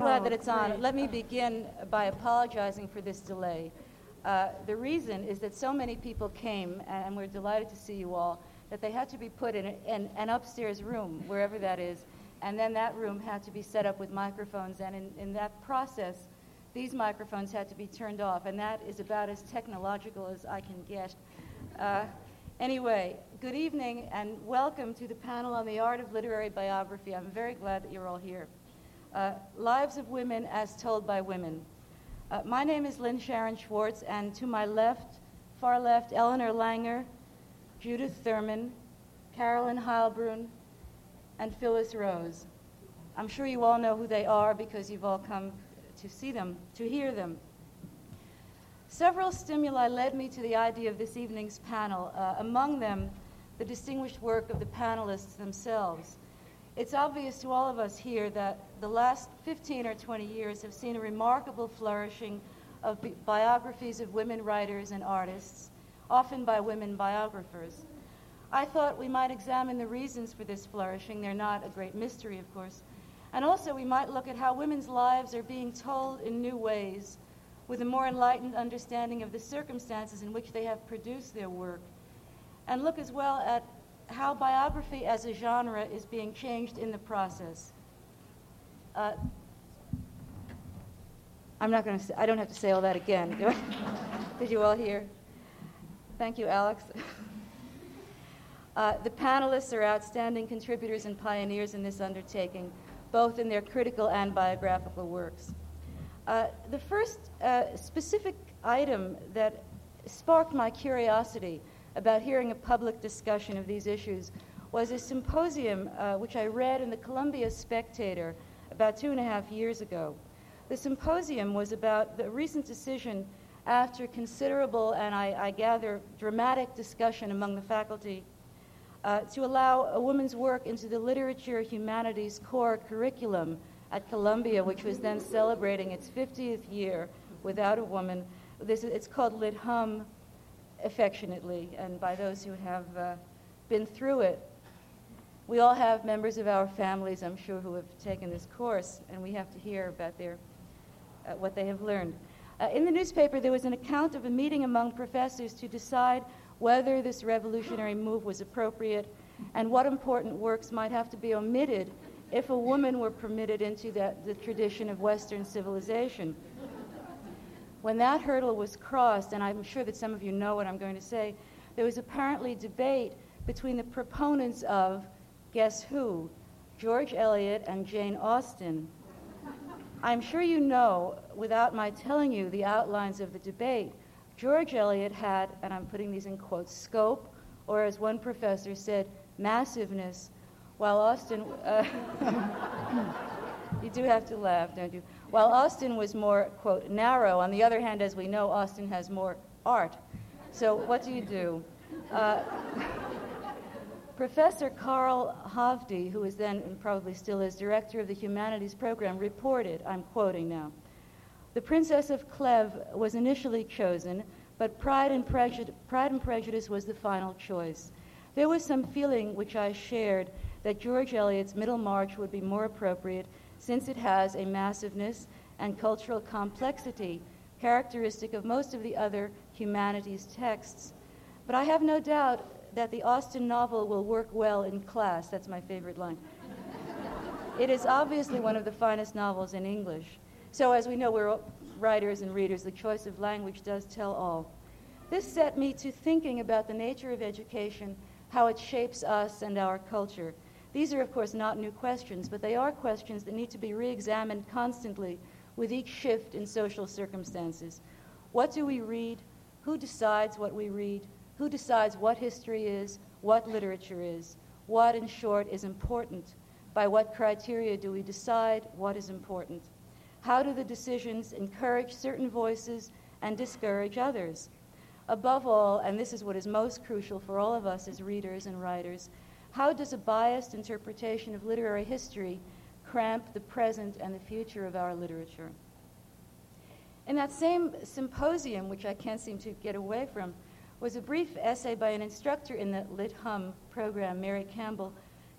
glad that it's on. Let me begin by apologizing for this delay. Uh, the reason is that so many people came, and we're delighted to see you all, that they had to be put in, a, in an upstairs room, wherever that is, and then that room had to be set up with microphones, and in, in that process, these microphones had to be turned off, and that is about as technological as I can get. Uh, anyway, good evening and welcome to the panel on the art of literary biography. I'm very glad that you're all here. Uh, Lives of Women as Told by Women. Uh, my name is Lynne Sharon Schwartz, and to my left, far left, Elinor Langer, Judith Thurman, Carolyn Heilbrun, and Phyllis Rose. I'm sure you all know who they are because you've all come to see them, to hear them. Several stimuli led me to the idea of this evening's panel, uh, among them, the distinguished work of the panelists themselves. It's obvious to all of us here that the last 15 or 20 years have seen a remarkable flourishing of bi- biographies of women writers and artists, often by women biographers. I thought we might examine the reasons for this flourishing. They're not a great mystery, of course. And also, we might look at how women's lives are being told in new ways with a more enlightened understanding of the circumstances in which they have produced their work. And look as well at how biography as a genre is being changed in the process. Uh, I'm not going to. I don't have to say all that again. Did you all hear? Thank you, Alex. uh, the panelists are outstanding contributors and pioneers in this undertaking, both in their critical and biographical works. Uh, the first uh, specific item that sparked my curiosity about hearing a public discussion of these issues was a symposium uh, which I read in the Columbia Spectator about two and a half years ago. The symposium was about the recent decision after considerable and I, I gather dramatic discussion among the faculty uh, to allow a woman's work into the literature humanities core curriculum at Columbia, which was then celebrating its 50th year without a woman. This, it's called Lit Hum affectionately and by those who have uh, been through it. We all have members of our families, I'm sure, who have taken this course, and we have to hear about their, uh, what they have learned. Uh, in the newspaper, there was an account of a meeting among professors to decide whether this revolutionary move was appropriate and what important works might have to be omitted if a woman were permitted into that, the tradition of Western civilization. When that hurdle was crossed, and I'm sure that some of you know what I'm going to say, there was apparently debate between the proponents of, guess who, George Eliot and Jane Austen. I'm sure you know, without my telling you the outlines of the debate, George Eliot had, and I'm putting these in quotes, scope, or as one professor said, massiveness, while Austen. Uh, you do have to laugh, don't you? While Austen was more, quote, narrow, on the other hand, as we know, Austen has more art. So what do you do? Uh, Professor Carl Hovde, who was then and probably still is director of the humanities program, reported, I'm quoting now, the Princess of Clèves was initially chosen, but Pride and, Prejud- Pride and Prejudice was the final choice. There was some feeling which I shared that George Eliot's Middlemarch would be more appropriate since it has a massiveness and cultural complexity characteristic of most of the other humanities texts. But I have no doubt that the Austen novel will work well in class. That's my favorite line. it is obviously one of the finest novels in English. So, as we know, we're writers and readers, the choice of language does tell all. This set me to thinking about the nature of education, how it shapes us and our culture. These are, of course, not new questions, but they are questions that need to be re examined constantly with each shift in social circumstances. What do we read? Who decides what we read? Who decides what history is, what literature is? What, in short, is important? By what criteria do we decide what is important? How do the decisions encourage certain voices and discourage others? Above all, and this is what is most crucial for all of us as readers and writers, how does a biased interpretation of literary history cramp the present and the future of our literature? In that same symposium, which I can't seem to get away from, was a brief essay by an instructor in the Lit Hum program, Mary Campbell,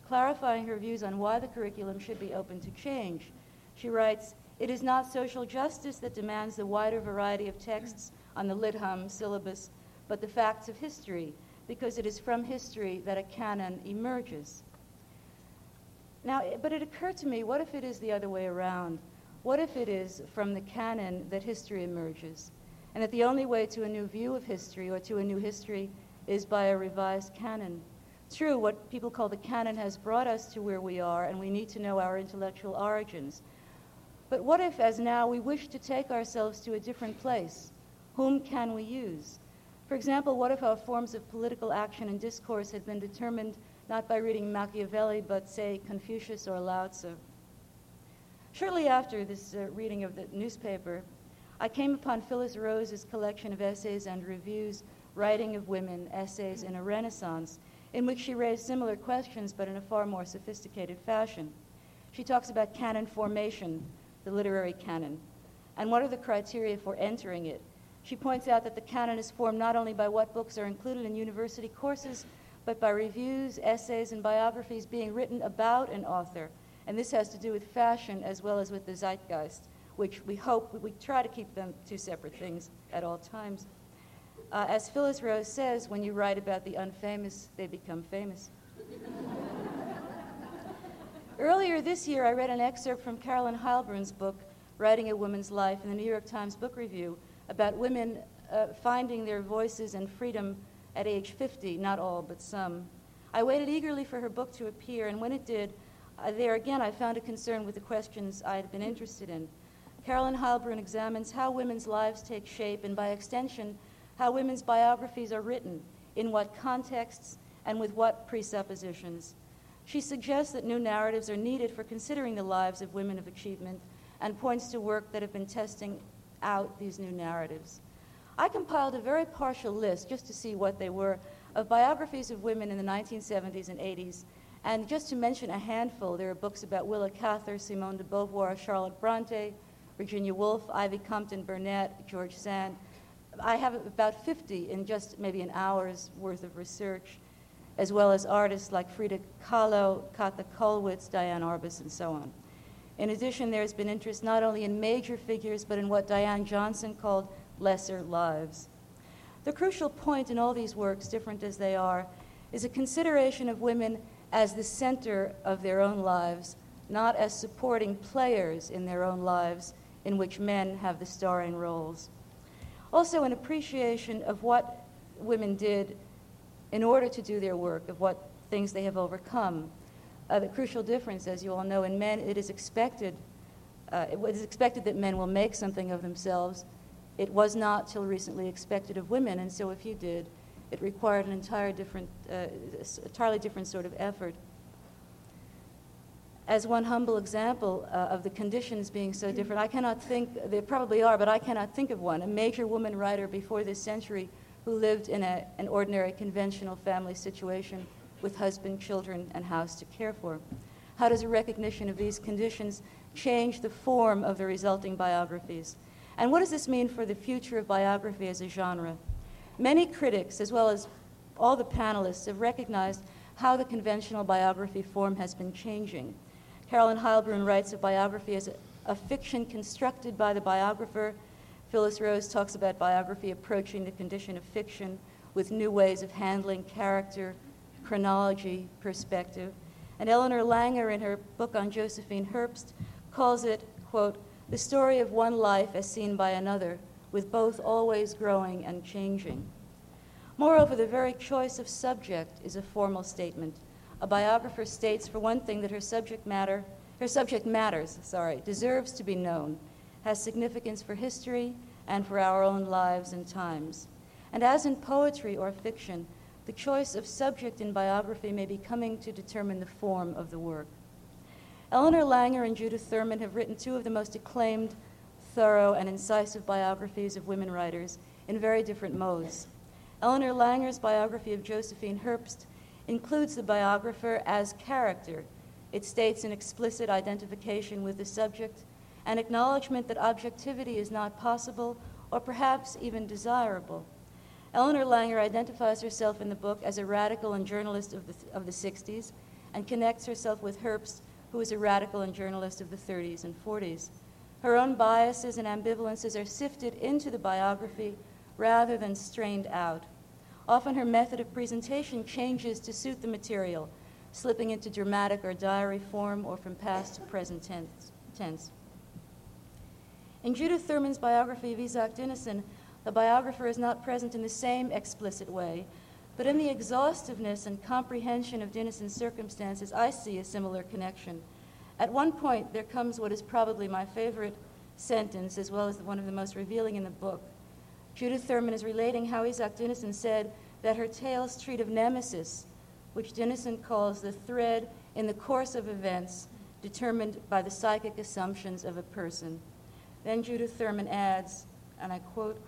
clarifying her views on why the curriculum should be open to change. She writes, It is not social justice that demands the wider variety of texts on the Lit Hum syllabus, but the facts of history, because it is from history that a canon emerges. Now, but it occurred to me, what if it is the other way around? What if it is from the canon that history emerges? And that the only way to a new view of history or to a new history is by a revised canon. True, what people call the canon has brought us to where we are, and we need to know our intellectual origins. But what if, as now, we wish to take ourselves to a different place? Whom can we use? For example, what if our forms of political action and discourse had been determined not by reading Machiavelli, but, say, Confucius or Lao Tzu? Shortly after this uh, reading of the newspaper, I came upon Phyllis Rose's collection of essays and reviews, Writing of Women, Essays in a Renaissance, in which she raised similar questions but in a far more sophisticated fashion. She talks about canon formation, the literary canon, and what are the criteria for entering it. She points out that the canon is formed not only by what books are included in university courses, but by reviews, essays, and biographies being written about an author and this has to do with fashion as well as with the zeitgeist, which we hope, we try to keep them two separate things at all times. Uh, as Phyllis Rose says, when you write about the unfamous, they become famous. Earlier this year, I read an excerpt from Carolyn Heilbrun's book, Writing a Woman's Life, in the New York Times Book Review, about women uh, finding their voices and freedom at age 50, not all, but some. I waited eagerly for her book to appear, and when it did, uh, there again, I found a concern with the questions I had been interested in. Carolyn Heilbrun examines how women's lives take shape and, by extension, how women's biographies are written, in what contexts, and with what presuppositions. She suggests that new narratives are needed for considering the lives of women of achievement and points to work that have been testing out these new narratives. I compiled a very partial list just to see what they were of biographies of women in the 1970s and 80s and just to mention a handful, there are books about Willa Cather, Simone de Beauvoir, Charlotte Bronte, Virginia Woolf, Ivy Compton Burnett, George Sand. I have about 50 in just maybe an hour's worth of research, as well as artists like Frida Kahlo, Käthe Kollwitz, Diane Arbus, and so on. In addition, there's been interest not only in major figures, but in what Diane Johnson called lesser lives. The crucial point in all these works, different as they are, is a consideration of women as the center of their own lives, not as supporting players in their own lives in which men have the starring roles. Also, an appreciation of what women did in order to do their work, of what things they have overcome. Uh, the crucial difference, as you all know, in men, it is expected. Uh, it is expected that men will make something of themselves. It was not till recently expected of women, and so if you did, it required an entire different, uh, entirely different sort of effort. As one humble example uh, of the conditions being so different, I cannot think, there probably are, but I cannot think of one, a major woman writer before this century who lived in a, an ordinary conventional family situation with husband, children, and house to care for. How does a recognition of these conditions change the form of the resulting biographies? And what does this mean for the future of biography as a genre? Many critics, as well as all the panelists, have recognized how the conventional biography form has been changing. Carolyn Heilbrun writes of biography as a, a fiction constructed by the biographer. Phyllis Rose talks about biography approaching the condition of fiction with new ways of handling character, chronology, perspective. And Elinor Langer, in her book on Josephine Herbst, calls it, quote, the story of one life as seen by another, with both always growing and changing. Moreover, the very choice of subject is a formal statement. A biographer states, for one thing, that her subject matter, her subject matters, sorry, deserves to be known, has significance for history and for our own lives and times. And as in poetry or fiction, the choice of subject in biography may be coming to determine the form of the work. Elinor Langer and Judith Thurman have written two of the most acclaimed thorough, and incisive biographies of women writers in very different modes. Elinor Langer's biography of Josephine Herbst includes the biographer as character. It states an explicit identification with the subject, an acknowledgement that objectivity is not possible or perhaps even desirable. Elinor Langer identifies herself in the book as a radical and journalist of the, of the 60s and connects herself with Herbst who was a radical and journalist of the 30s and 40s. Her own biases and ambivalences are sifted into the biography rather than strained out. Often her method of presentation changes to suit the material, slipping into dramatic or diary form or from past to present tense. In Judith Thurman's biography of Isak Dinesen, the biographer is not present in the same explicit way, but in the exhaustiveness and comprehension of Dinesen's circumstances, I see a similar connection. At one point, there comes what is probably my favorite sentence, as well as one of the most revealing in the book. Judith Thurman is relating how Isak Dinesen said that her tales treat of nemesis, which Dinesen calls the thread in the course of events determined by the psychic assumptions of a person. Then Judith Thurman adds, and I quote,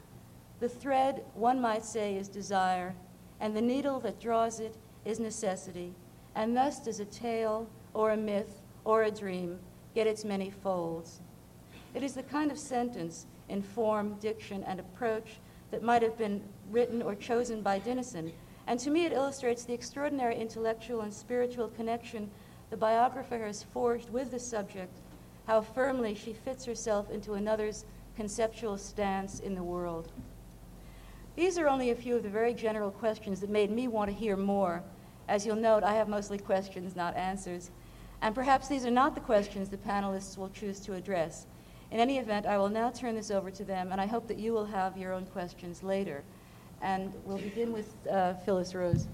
the thread, one might say, is desire, and the needle that draws it is necessity, and thus does a tale or a myth or a dream get its many folds. It is the kind of sentence in form, diction, and approach that might have been written or chosen by Dinesen, and to me it illustrates the extraordinary intellectual and spiritual connection the biographer has forged with the subject, how firmly she fits herself into another's conceptual stance in the world. These are only a few of the very general questions that made me want to hear more. As you'll note, I have mostly questions, not answers. And perhaps these are not the questions the panelists will choose to address. In any event, I will now turn this over to them, and I hope that you will have your own questions later. And we'll begin with uh, Phyllis Rose.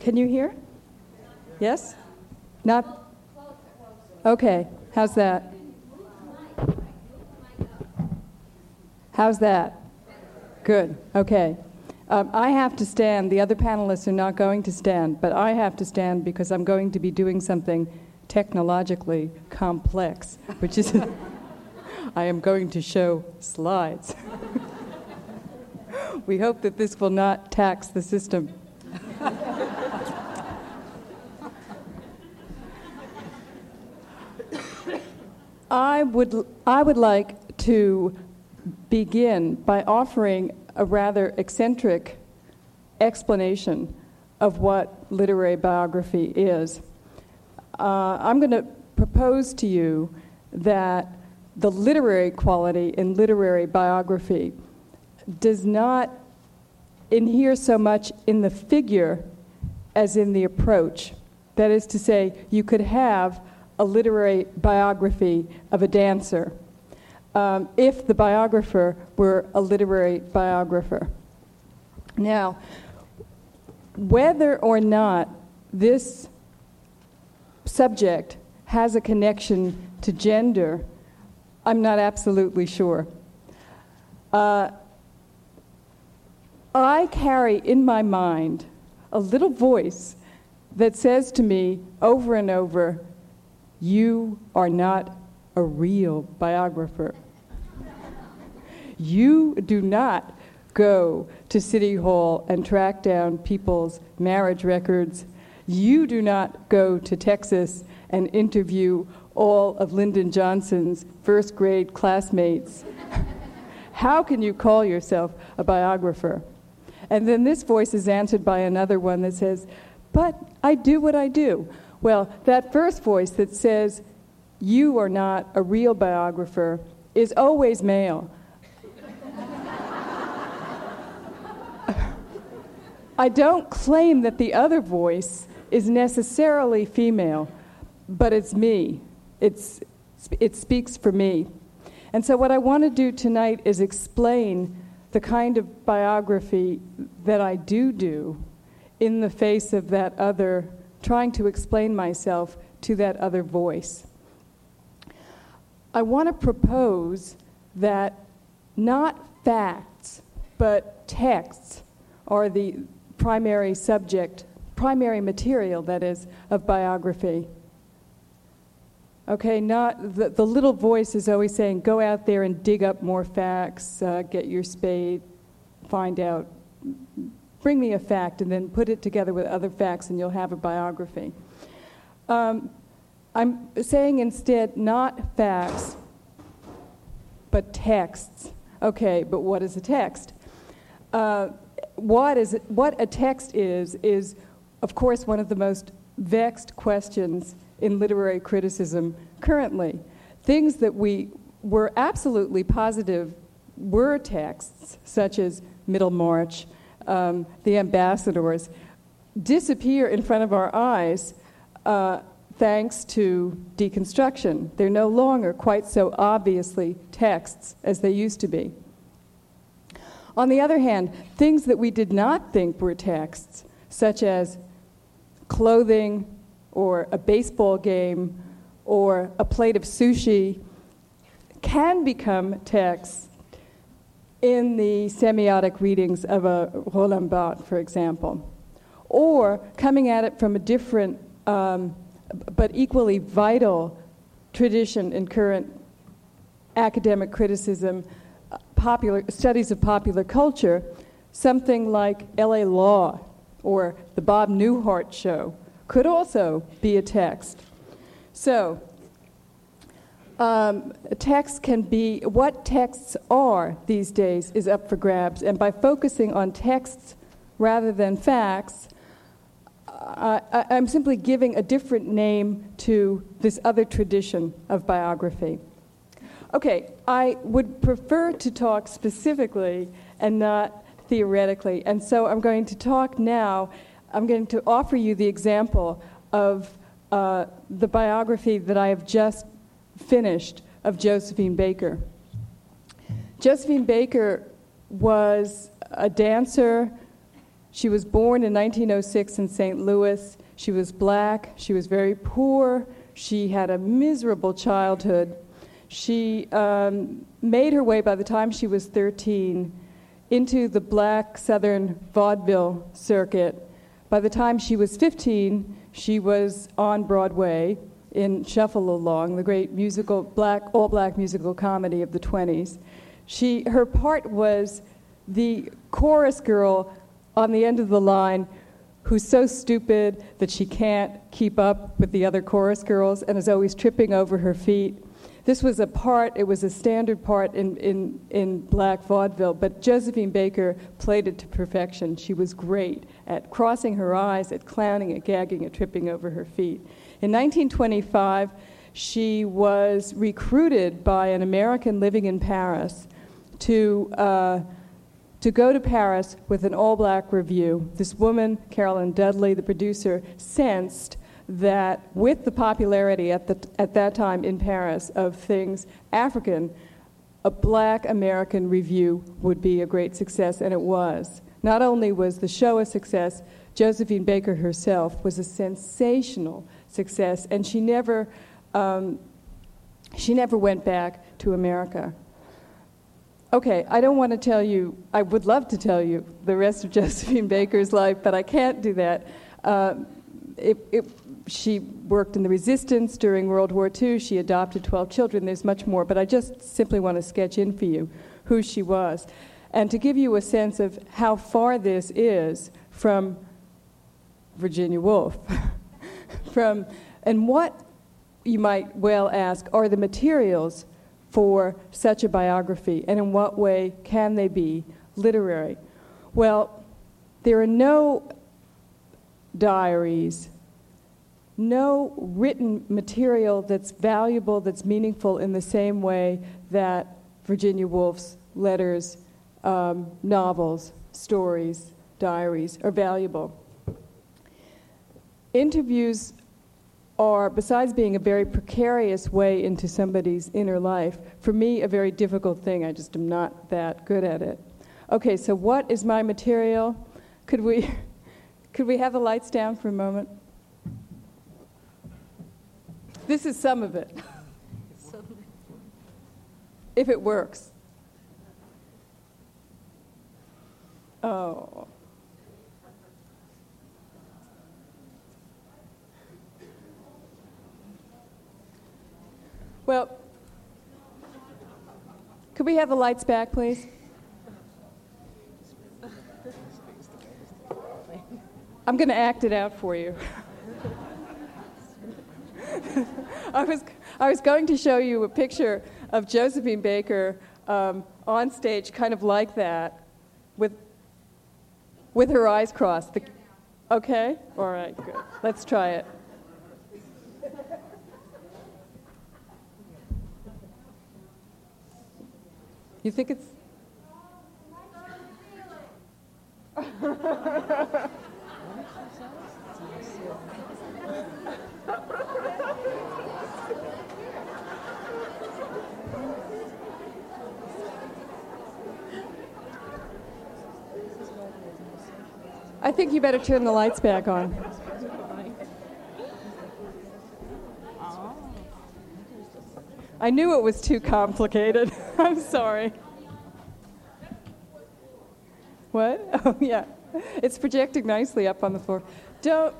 Can you hear? Yes? Not? Okay. How's that? How's that? Good. Okay. Um, I have to stand. The other panelists are not going to stand, but I have to stand because I'm going to be doing something technologically complex, which is I am going to show slides. we hope that this will not tax the system. I would, I would like to begin by offering a rather eccentric explanation of what literary biography is. Uh, I'm going to propose to you that the literary quality in literary biography does not inhere so much in the figure as in the approach. That is to say, you could have a literary biography of a dancer um, if the biographer were a literary biographer. Now, whether or not this subject has a connection to gender, I'm not absolutely sure. Uh, I carry in my mind a little voice that says to me over and over, You are not a real biographer. you do not go to City Hall and track down people's marriage records. You do not go to Texas and interview all of Lyndon Johnson's first grade classmates. How can you call yourself a biographer? And then this voice is answered by another one that says, But I do what I do. Well, that first voice that says, You are not a real biographer is always male. I don't claim that the other voice is necessarily female, but it's me. It's, it speaks for me. And so, what I want to do tonight is explain the kind of biography that I do do in the face of that other, trying to explain myself to that other voice. I want to propose that not facts, but texts are the primary subject, primary material, that is, of biography. Okay, not the, the little voice is always saying, go out there and dig up more facts, uh, get your spade, find out, bring me a fact, and then put it together with other facts, and you'll have a biography. Um, I'm saying instead not facts, but texts Okay, but what is a text? Uh, what, is, what a text is, is, of course, one of the most vexed questions in literary criticism currently. Things that we were absolutely positive were texts, such as Middlemarch, um, The Ambassadors, disappear in front of our eyes uh, thanks to deconstruction. They're no longer quite so obviously texts as they used to be. On the other hand, things that we did not think were texts, such as clothing or a baseball game or a plate of sushi, can become texts in the semiotic readings of a Roland Barthes, for example, or coming at it from a different um, but equally vital tradition in current academic criticism, popular studies of popular culture, something like L.A. Law or the Bob Newhart Show could also be a text. So, um, text can be what texts are these days is up for grabs, and by focusing on texts rather than facts, I, am simply giving a different name to this other tradition of biography. Okay, I would prefer to talk specifically and not theoretically, and so I'm going to talk now. I'm going to offer you the example of uh, the biography that I have just finished of Josephine Baker. Josephine Baker was a dancer she was born in 1906 in St. Louis. She was black. She was very poor. She had a miserable childhood. She um, made her way by the time she was 13 into the black Southern vaudeville circuit. By the time she was 15, she was on Broadway in Shuffle Along, the great musical black all black musical comedy of the 20s. She her part was the chorus girl on the end of the line who's so stupid that she can't keep up with the other chorus girls and is always tripping over her feet. This was a part, it was a standard part in, in, in black vaudeville, but Josephine Baker played it to perfection. She was great at crossing her eyes, at clowning, at gagging, at tripping over her feet. In 1925, she was recruited by an American living in Paris to. Uh, to go to Paris with an all black revue. This woman, Caroline Dudley, the producer, sensed that with the popularity at, the, at that time in Paris of things African, a black American revue would be a great success, and it was. Not only was the show a success, Josephine Baker herself was a sensational success, and she never, um, she never went back to America. Okay, I don't want to tell you, I would love to tell you the rest of Josephine Baker's life, but I can't do that. Uh, it, it, she worked in the resistance during World War II. She adopted 12 children. There's much more, but I just simply want to sketch in for you who she was. And to give you a sense of how far this is from Virginia Woolf, from, and what you might well ask are the materials for such a biography, and in what way can they be literary? Well, there are no diaries, no written material that's valuable, that's meaningful in the same way that Virginia Woolf's letters, um, novels, stories, diaries are valuable. Interviews are, besides being a very precarious way into somebody's inner life, for me, a very difficult thing. I just am not that good at it. Okay, so what is my material? Could we, could we have the lights down for a moment? This is some of it. if it works. Oh. Well, could we have the lights back, please? I'm going to act it out for you. I, was, I was going to show you a picture of Josephine Baker um, on stage, kind of like that, with, with her eyes crossed. The, okay? All right, good. Let's try it. You think it's. I think you better turn the lights back on. I knew it was too complicated. I'm sorry. What? Oh, yeah. It's projecting nicely up on the floor. Don't.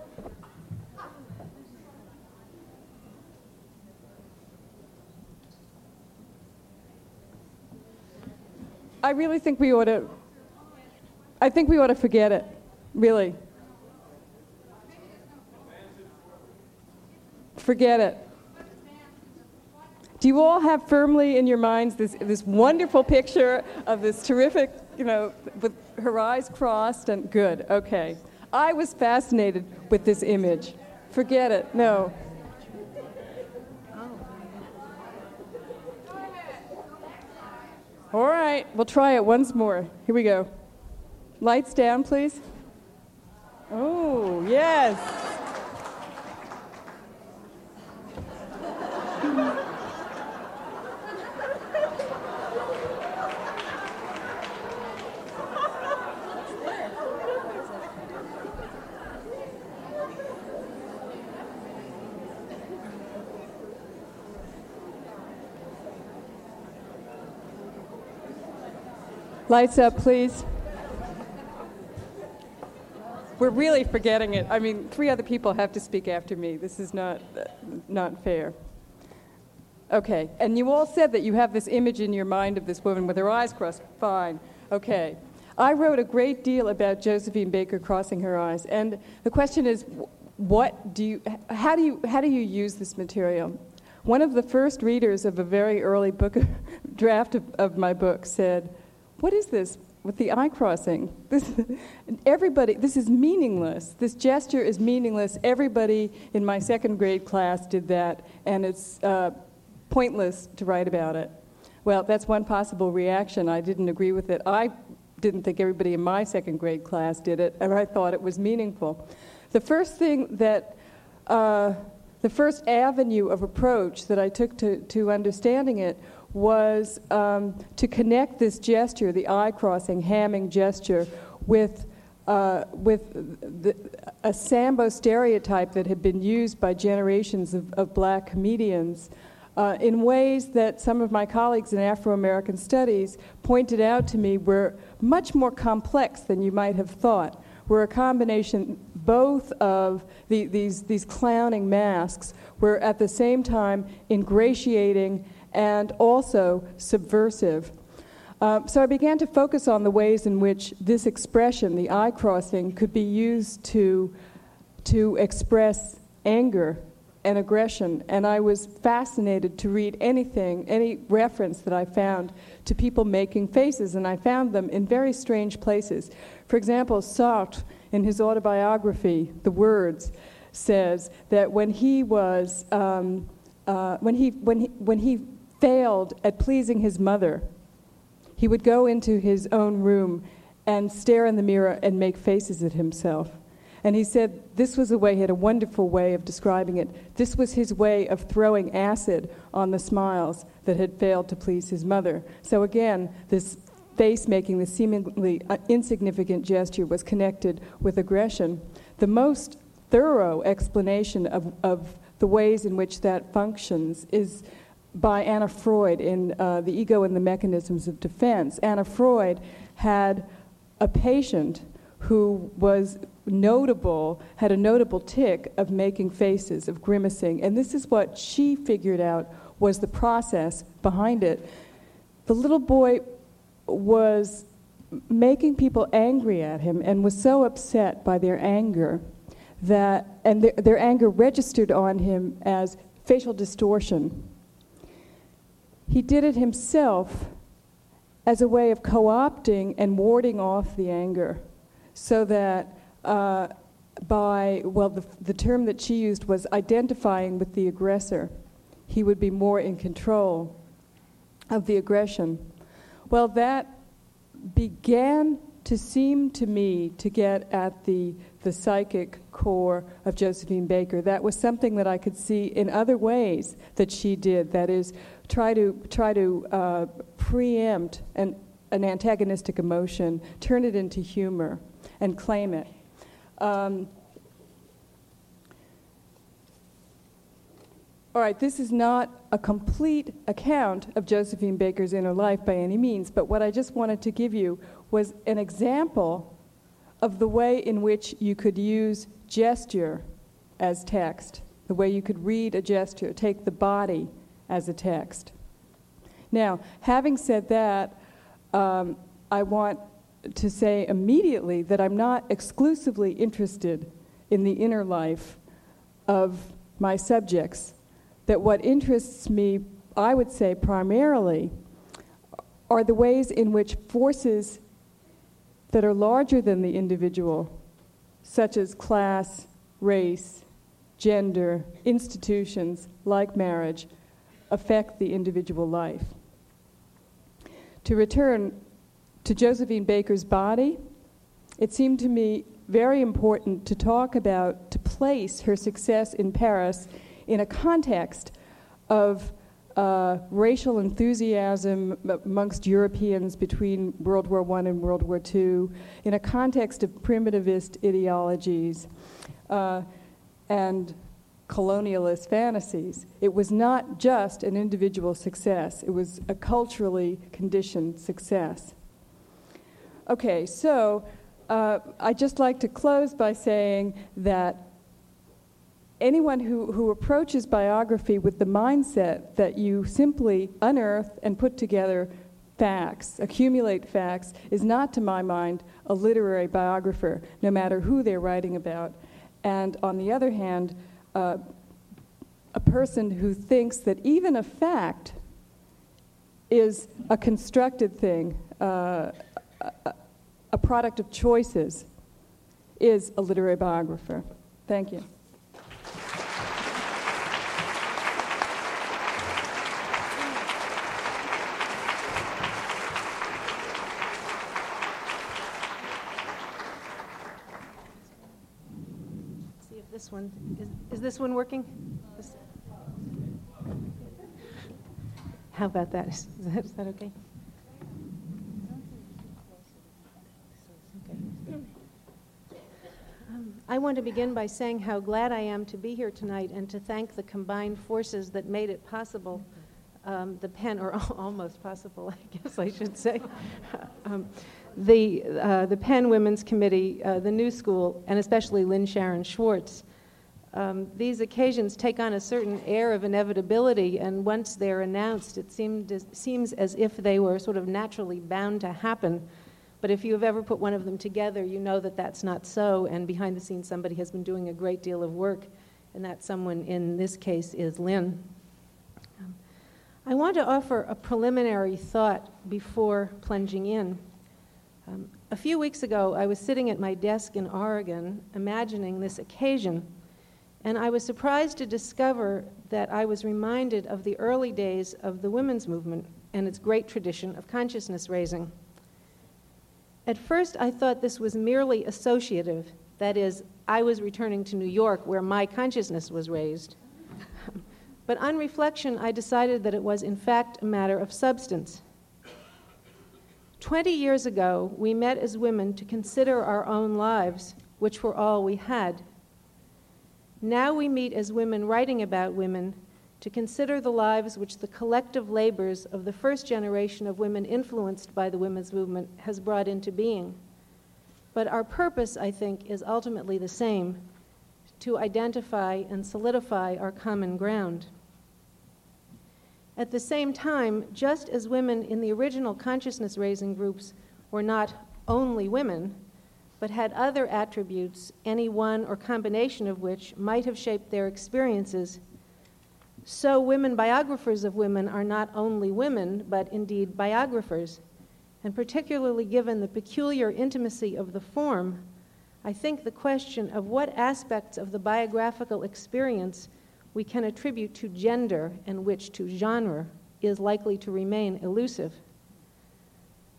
I really think we ought to. I think we ought to forget it. Really. Forget it. Do you all have firmly in your minds this, this wonderful picture of this terrific, you know, with her eyes crossed and good? Okay. I was fascinated with this image. Forget it. No. All right, we'll try it once more. Here we go. Lights down, please. Oh, yes. Lights up, please. We're really forgetting it. I mean, three other people have to speak after me. This is not, not fair. Okay, and you all said that you have this image in your mind of this woman with her eyes crossed. Fine. Okay. I wrote a great deal about Josephine Baker crossing her eyes, and the question is, what do you, how do you, how do you use this material? One of the first readers of a very early book draft of, of my book said, "What is this? with the eye crossing. This, everybody, this is meaningless. This gesture is meaningless. Everybody in my second grade class did that, and it's uh, pointless to write about it. Well, that's one possible reaction. I didn't agree with it. I didn't think everybody in my second grade class did it, and I thought it was meaningful. The first thing that, uh, the first avenue of approach that I took to, to understanding it was um, to connect this gesture, the eye crossing, hamming gesture, with, uh, with the, a Sambo stereotype that had been used by generations of, of black comedians. Uh, in ways that some of my colleagues in Afro American studies pointed out to me were much more complex than you might have thought, were a combination both of the, these, these clowning masks were at the same time ingratiating and also subversive. Um, so I began to focus on the ways in which this expression, the eye crossing, could be used to, to express anger and aggression. And I was fascinated to read anything, any reference that I found to people making faces, and I found them in very strange places. For example, Sartre, in his autobiography, The Words, says that when he was, um, uh, when, he, when, he, when he failed at pleasing his mother, he would go into his own room and stare in the mirror and make faces at himself. And he said this was a way, he had a wonderful way of describing it. This was his way of throwing acid on the smiles that had failed to please his mother. So again, this face making, this seemingly uh, insignificant gesture was connected with aggression. The most thorough explanation of, of the ways in which that functions is by Anna Freud in uh, The Ego and the Mechanisms of Defense. Anna Freud had a patient who was notable, had a notable tic of making faces, of grimacing, and this is what she figured out was the process behind it. The little boy was making people angry at him and was so upset by their anger that, and their, their anger registered on him as facial distortion he did it himself as a way of co opting and warding off the anger so that uh, by, well, the, the term that she used was identifying with the aggressor. He would be more in control of the aggression. Well, that began to seem to me to get at the, the psychic core of Josephine Baker. That was something that I could see in other ways that she did. That is, try to, try to uh, preempt an, an antagonistic emotion, turn it into humor, and claim it. Um, all right, this is not a complete account of Josephine Baker's inner life by any means, but what I just wanted to give you was an example of the way in which you could use gesture as text, the way you could read a gesture, take the body as a text. Now, having said that, um, I want to say immediately that I'm not exclusively interested in the inner life of my subjects, that what interests me, I would say primarily, are the ways in which forces that are larger than the individual, such as class, race, gender, institutions like marriage, affect the individual life. To return to Josephine Baker's body, it seemed to me very important to talk about, to place her success in Paris in a context of uh, racial enthusiasm amongst Europeans between World War I and World War II, in a context of primitivist ideologies uh, and colonialist fantasies. It was not just an individual success, it was a culturally conditioned success. Okay, so uh, I'd just like to close by saying that anyone who, who approaches biography with the mindset that you simply unearth and put together facts, accumulate facts, is not, to my mind, a literary biographer, no matter who they're writing about. And on the other hand, a person who thinks that even a fact is a constructed thing, uh, a, a product of choices is a literary biographer. Thank you. One is, is this one working? How about that? Is that, is that okay? I want to begin by saying how glad I am to be here tonight and to thank the combined forces that made it possible, um, the PEN, or almost possible, I guess I should say, um, the, uh, the PEN Women's Committee, uh, the New School, and especially Lynne Sharon Schwartz. Um, these occasions take on a certain air of inevitability, and once they're announced, it seemed, seems as if they were sort of naturally bound to happen but if you've ever put one of them together, you know that that's not so, and behind the scenes, somebody has been doing a great deal of work, and that someone in this case is Lynne. Um, I want to offer a preliminary thought before plunging in. Um, a few weeks ago, I was sitting at my desk in Oregon, imagining this occasion, and I was surprised to discover that I was reminded of the early days of the women's movement and its great tradition of consciousness raising. At first, I thought this was merely associative. That is, I was returning to New York where my consciousness was raised. but on reflection, I decided that it was, in fact, a matter of substance. Twenty years ago, we met as women to consider our own lives, which were all we had. Now we meet as women writing about women to consider the lives which the collective labors of the first generation of women influenced by the women's movement has brought into being. But our purpose, I think, is ultimately the same to identify and solidify our common ground. At the same time, just as women in the original consciousness raising groups were not only women, but had other attributes, any one or combination of which might have shaped their experiences so, women biographers of women are not only women, but indeed biographers. and particularly given the peculiar intimacy of the form, I think the question of what aspects of the biographical experience we can attribute to gender and which to genre is likely to remain elusive.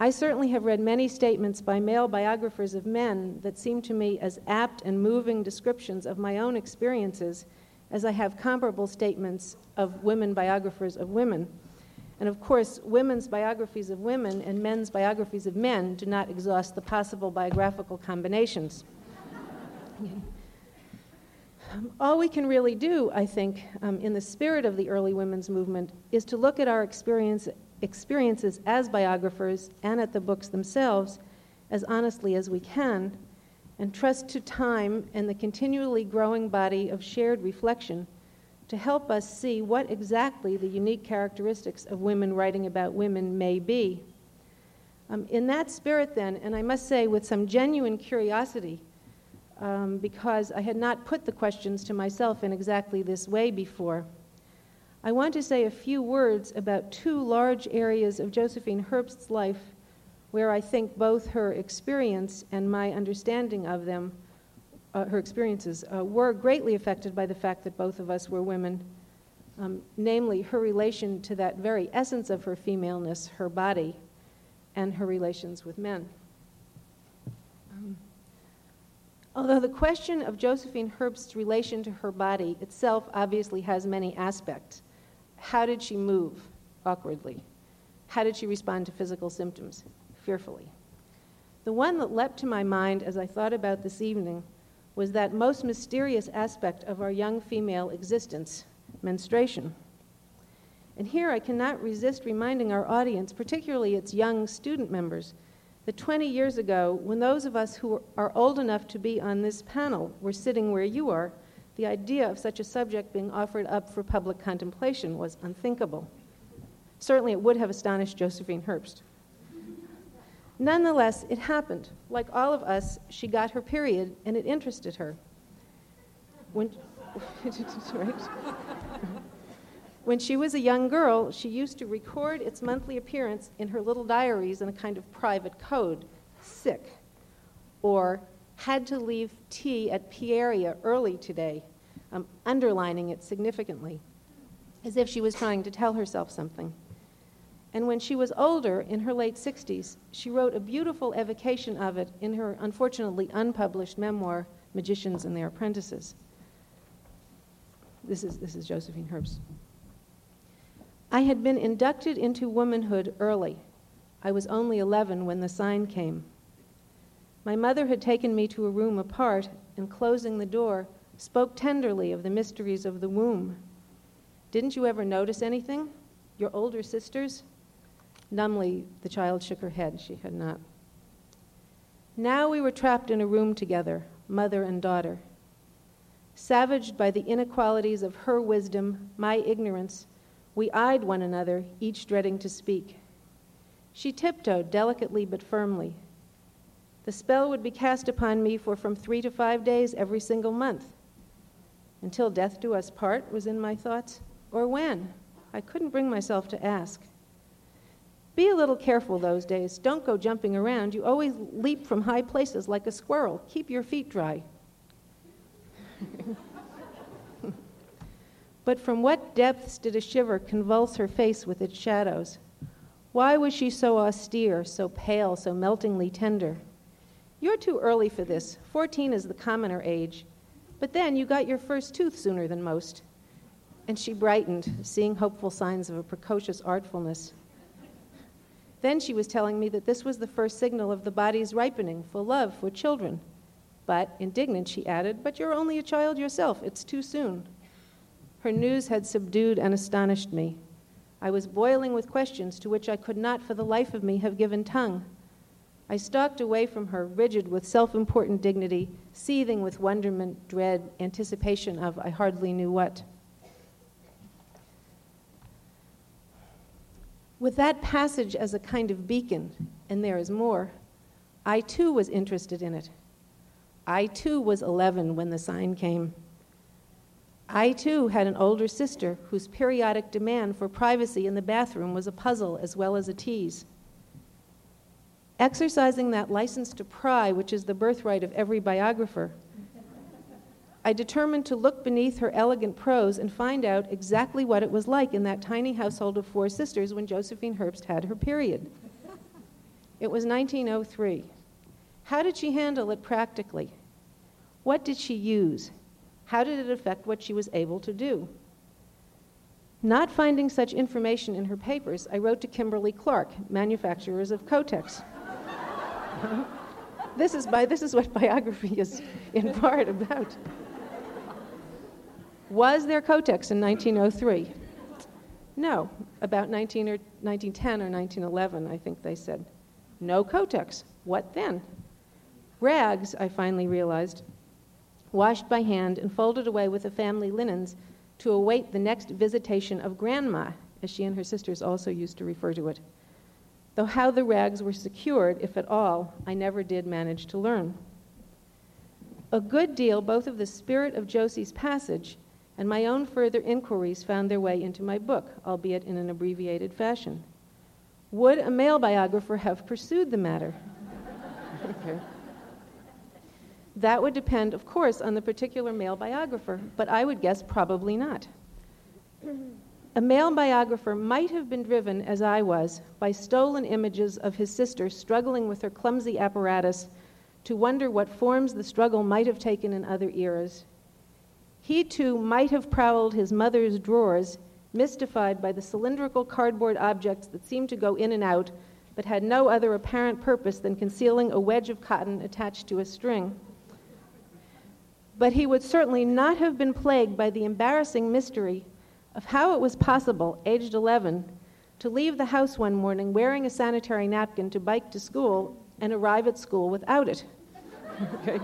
I certainly have read many statements by male biographers of men that seem to me as apt and moving descriptions of my own experiences as I have comparable statements of women biographers of women. And of course, women's biographies of women and men's biographies of men do not exhaust the possible biographical combinations. all we can really do, I think, um, in the spirit of the early women's movement, is to look at our experience, experiences as biographers and at the books themselves as honestly as we can and trust to time and the continually growing body of shared reflection to help us see what exactly the unique characteristics of women writing about women may be. Um, in that spirit, then, and I must say with some genuine curiosity, um, because I had not put the questions to myself in exactly this way before, I want to say a few words about two large areas of Josephine Herbst's life where I think both her experience and my understanding of them, uh, her experiences, uh, were greatly affected by the fact that both of us were women, um, namely her relation to that very essence of her femaleness, her body, and her relations with men. Um, although the question of Josephine Herbst's relation to her body itself obviously has many aspects. How did she move awkwardly? How did she respond to physical symptoms? fearfully. The one that leapt to my mind as I thought about this evening was that most mysterious aspect of our young female existence menstruation. And here I cannot resist reminding our audience, particularly its young student members, that 20 years ago, when those of us who are old enough to be on this panel were sitting where you are, the idea of such a subject being offered up for public contemplation was unthinkable. Certainly, it would have astonished Josephine Herbst. Nonetheless, it happened. Like all of us, she got her period, and it interested her. When, when she was a young girl, she used to record its monthly appearance in her little diaries in a kind of private code sick, or had to leave tea at Pieria early today, um, underlining it significantly, as if she was trying to tell herself something. And when she was older, in her late 60s, she wrote a beautiful evocation of it in her unfortunately unpublished memoir, Magicians and Their Apprentices. This is, this is Josephine Herbst. I had been inducted into womanhood early. I was only 11 when the sign came. My mother had taken me to a room apart and, closing the door, spoke tenderly of the mysteries of the womb. Didn't you ever notice anything? Your older sisters? Numbly, the child shook her head. She had not. Now we were trapped in a room together, mother and daughter. Savaged by the inequalities of her wisdom, my ignorance, we eyed one another, each dreading to speak. She tiptoed delicately but firmly. The spell would be cast upon me for from three to five days every single month. Until death do us part was in my thoughts. Or when? I couldn't bring myself to ask. Be a little careful those days. Don't go jumping around. You always leap from high places like a squirrel. Keep your feet dry. but from what depths did a shiver convulse her face with its shadows? Why was she so austere, so pale, so meltingly tender? You're too early for this. Fourteen is the commoner age. But then you got your first tooth sooner than most. And she brightened, seeing hopeful signs of a precocious artfulness. Then she was telling me that this was the first signal of the body's ripening for love for children. But, indignant, she added, But you're only a child yourself. It's too soon. Her news had subdued and astonished me. I was boiling with questions to which I could not for the life of me have given tongue. I stalked away from her, rigid with self important dignity, seething with wonderment, dread, anticipation of I hardly knew what. With that passage as a kind of beacon, and there is more, I too was interested in it. I too was 11 when the sign came. I too had an older sister whose periodic demand for privacy in the bathroom was a puzzle as well as a tease. Exercising that license to pry, which is the birthright of every biographer, I determined to look beneath her elegant prose and find out exactly what it was like in that tiny household of four sisters when Josephine Herbst had her period. It was 1903. How did she handle it practically? What did she use? How did it affect what she was able to do? Not finding such information in her papers, I wrote to Kimberly Clark, manufacturers of Kotex. This, is by, this is what biography is in part about. Was there Kotex in 1903? No, about 19 or 1910 or 1911, I think they said. No Kotex. What then? Rags, I finally realized, washed by hand and folded away with the family linens to await the next visitation of Grandma, as she and her sisters also used to refer to it. Though how the rags were secured, if at all, I never did manage to learn. A good deal, both of the spirit of Josie's passage and my own further inquiries found their way into my book, albeit in an abbreviated fashion. Would a male biographer have pursued the matter? okay. That would depend, of course, on the particular male biographer, but I would guess probably not. A male biographer might have been driven, as I was, by stolen images of his sister struggling with her clumsy apparatus to wonder what forms the struggle might have taken in other eras. He too might have prowled his mother's drawers, mystified by the cylindrical cardboard objects that seemed to go in and out, but had no other apparent purpose than concealing a wedge of cotton attached to a string but he would certainly not have been plagued by the embarrassing mystery of how it was possible, aged 11, to leave the house one morning wearing a sanitary napkin to bike to school and arrive at school without it. okay.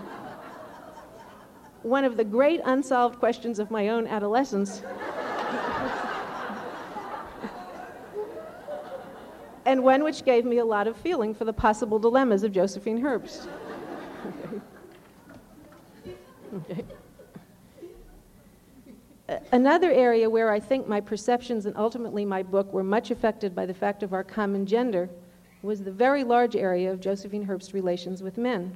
One of the great unsolved questions of my own adolescence. and one which gave me a lot of feeling for the possible dilemmas of Josephine Herbst. Okay. Another area where I think my perceptions and ultimately my book were much affected by the fact of our common gender was the very large area of Josephine Herbst's relations with men.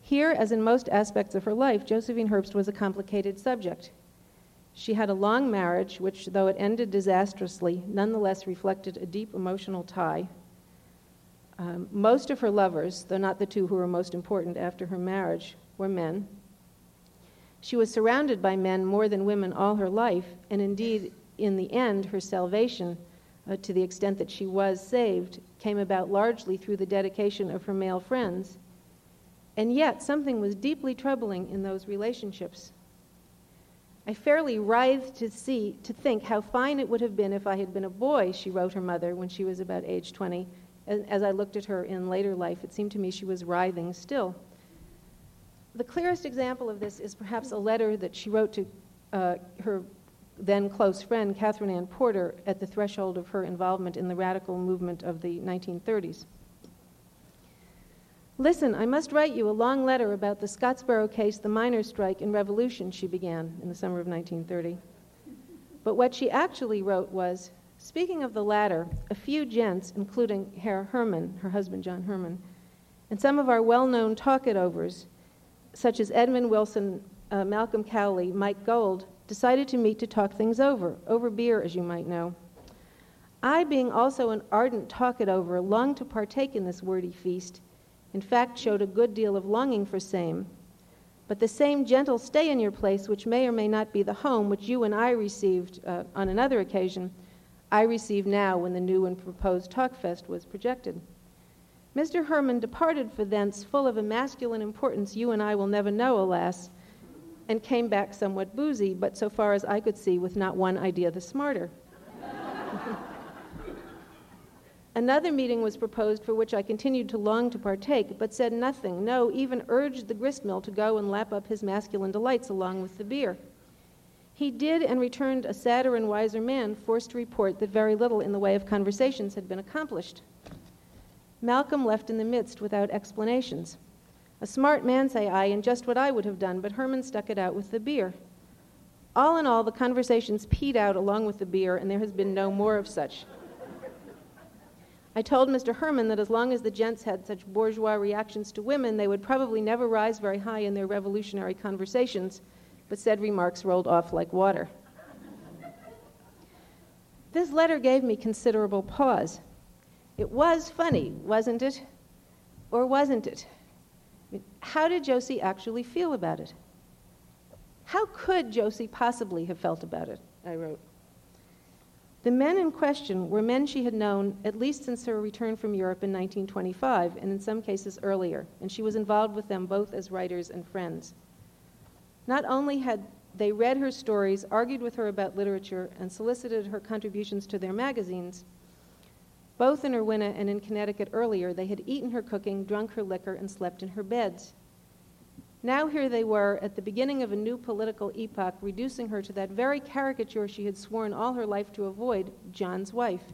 Here, as in most aspects of her life, Josephine Herbst was a complicated subject. She had a long marriage, which, though it ended disastrously, nonetheless reflected a deep emotional tie. Um, most of her lovers, though not the two who were most important after her marriage, were men. She was surrounded by men more than women all her life, and indeed, in the end, her salvation, uh, to the extent that she was saved, came about largely through the dedication of her male friends. And yet, something was deeply troubling in those relationships. I fairly writhed to see, to think how fine it would have been if I had been a boy, she wrote her mother when she was about age 20. And As I looked at her in later life, it seemed to me she was writhing still the clearest example of this is perhaps a letter that she wrote to uh, her then close friend, Katherine Anne Porter, at the threshold of her involvement in the radical movement of the 1930s. Listen, I must write you a long letter about the Scottsboro case, the miners' strike, and revolution, she began in the summer of 1930. But what she actually wrote was Speaking of the latter, a few gents, including Herr Herrmann, her husband John Herrmann, and some of our well known talk it overs, such as Edmund Wilson, uh, Malcolm Cowley, Mike Gold, decided to meet to talk things over, over beer, as you might know. I, being also an ardent talk it over, longed to partake in this wordy feast, in fact, showed a good deal of longing for same. But the same gentle stay in your place, which may or may not be the home which you and I received uh, on another occasion, I received now when the new and proposed Talkfest was projected. Mr. Herrmann departed for thence full of a masculine importance you and I will never know, alas, and came back somewhat boozy, but so far as I could see, with not one idea the smarter. Another meeting was proposed for which I continued to long to partake, but said nothing, no, even urged the gristmill to go and lap up his masculine delights along with the beer. He did and returned a sadder and wiser man, forced to report that very little in the way of conversations had been accomplished. Malcolm left in the midst without explanations. A smart man, say I, and just what I would have done, but Herrmann stuck it out with the beer. All in all, the conversations peed out along with the beer, and there has been no more of such. I told Mr. Herrmann that as long as the gents had such bourgeois reactions to women, they would probably never rise very high in their revolutionary conversations, but said remarks rolled off like water. this letter gave me considerable pause. It was funny, wasn't it? Or wasn't it? How did Josie actually feel about it? How could Josie possibly have felt about it? I wrote. The men in question were men she had known at least since her return from Europe in 1925, and in some cases earlier, and she was involved with them both as writers and friends. Not only had they read her stories, argued with her about literature, and solicited her contributions to their magazines, both in Erwinna and in Connecticut earlier, they had eaten her cooking, drunk her liquor, and slept in her beds. Now here they were at the beginning of a new political epoch, reducing her to that very caricature she had sworn all her life to avoid John's wife.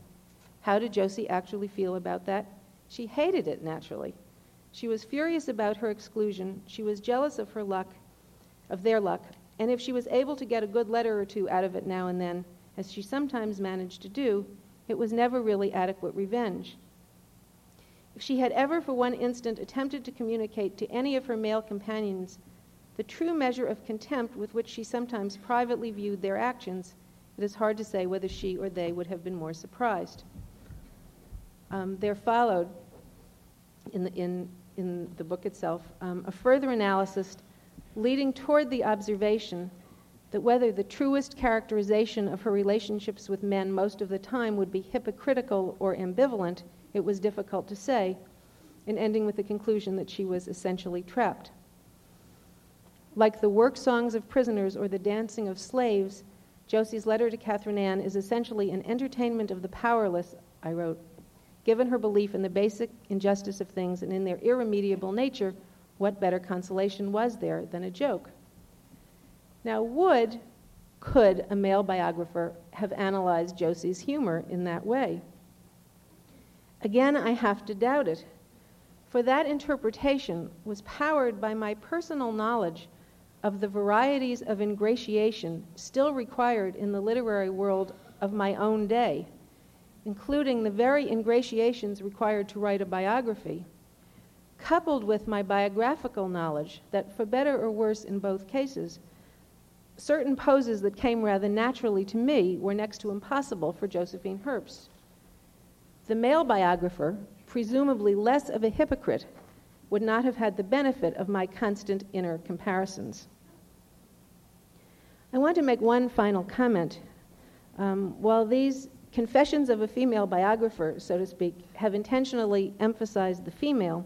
How did Josie actually feel about that? She hated it, naturally. She was furious about her exclusion. She was jealous of her luck, of their luck, and if she was able to get a good letter or two out of it now and then, as she sometimes managed to do, it was never really adequate revenge. If she had ever for one instant attempted to communicate to any of her male companions the true measure of contempt with which she sometimes privately viewed their actions, it is hard to say whether she or they would have been more surprised. Um, there followed, in the, in, in the book itself, um, a further analysis leading toward the observation that whether the truest characterization of her relationships with men most of the time would be hypocritical or ambivalent it was difficult to say, and ending with the conclusion that she was essentially trapped. Like the work songs of prisoners or the dancing of slaves, Josie's letter to Katherine Anne is essentially an entertainment of the powerless, I wrote. Given her belief in the basic injustice of things and in their irremediable nature, what better consolation was there than a joke? Now, would, could a male biographer have analyzed Josie's humor in that way? Again, I have to doubt it, for that interpretation was powered by my personal knowledge of the varieties of ingratiation still required in the literary world of my own day, including the very ingratiations required to write a biography, coupled with my biographical knowledge that, for better or worse in both cases, certain poses that came rather naturally to me were next to impossible for Josephine Herbst. The male biographer, presumably less of a hypocrite, would not have had the benefit of my constant inner comparisons. I want to make one final comment. Um, while these confessions of a female biographer, so to speak, have intentionally emphasized the female,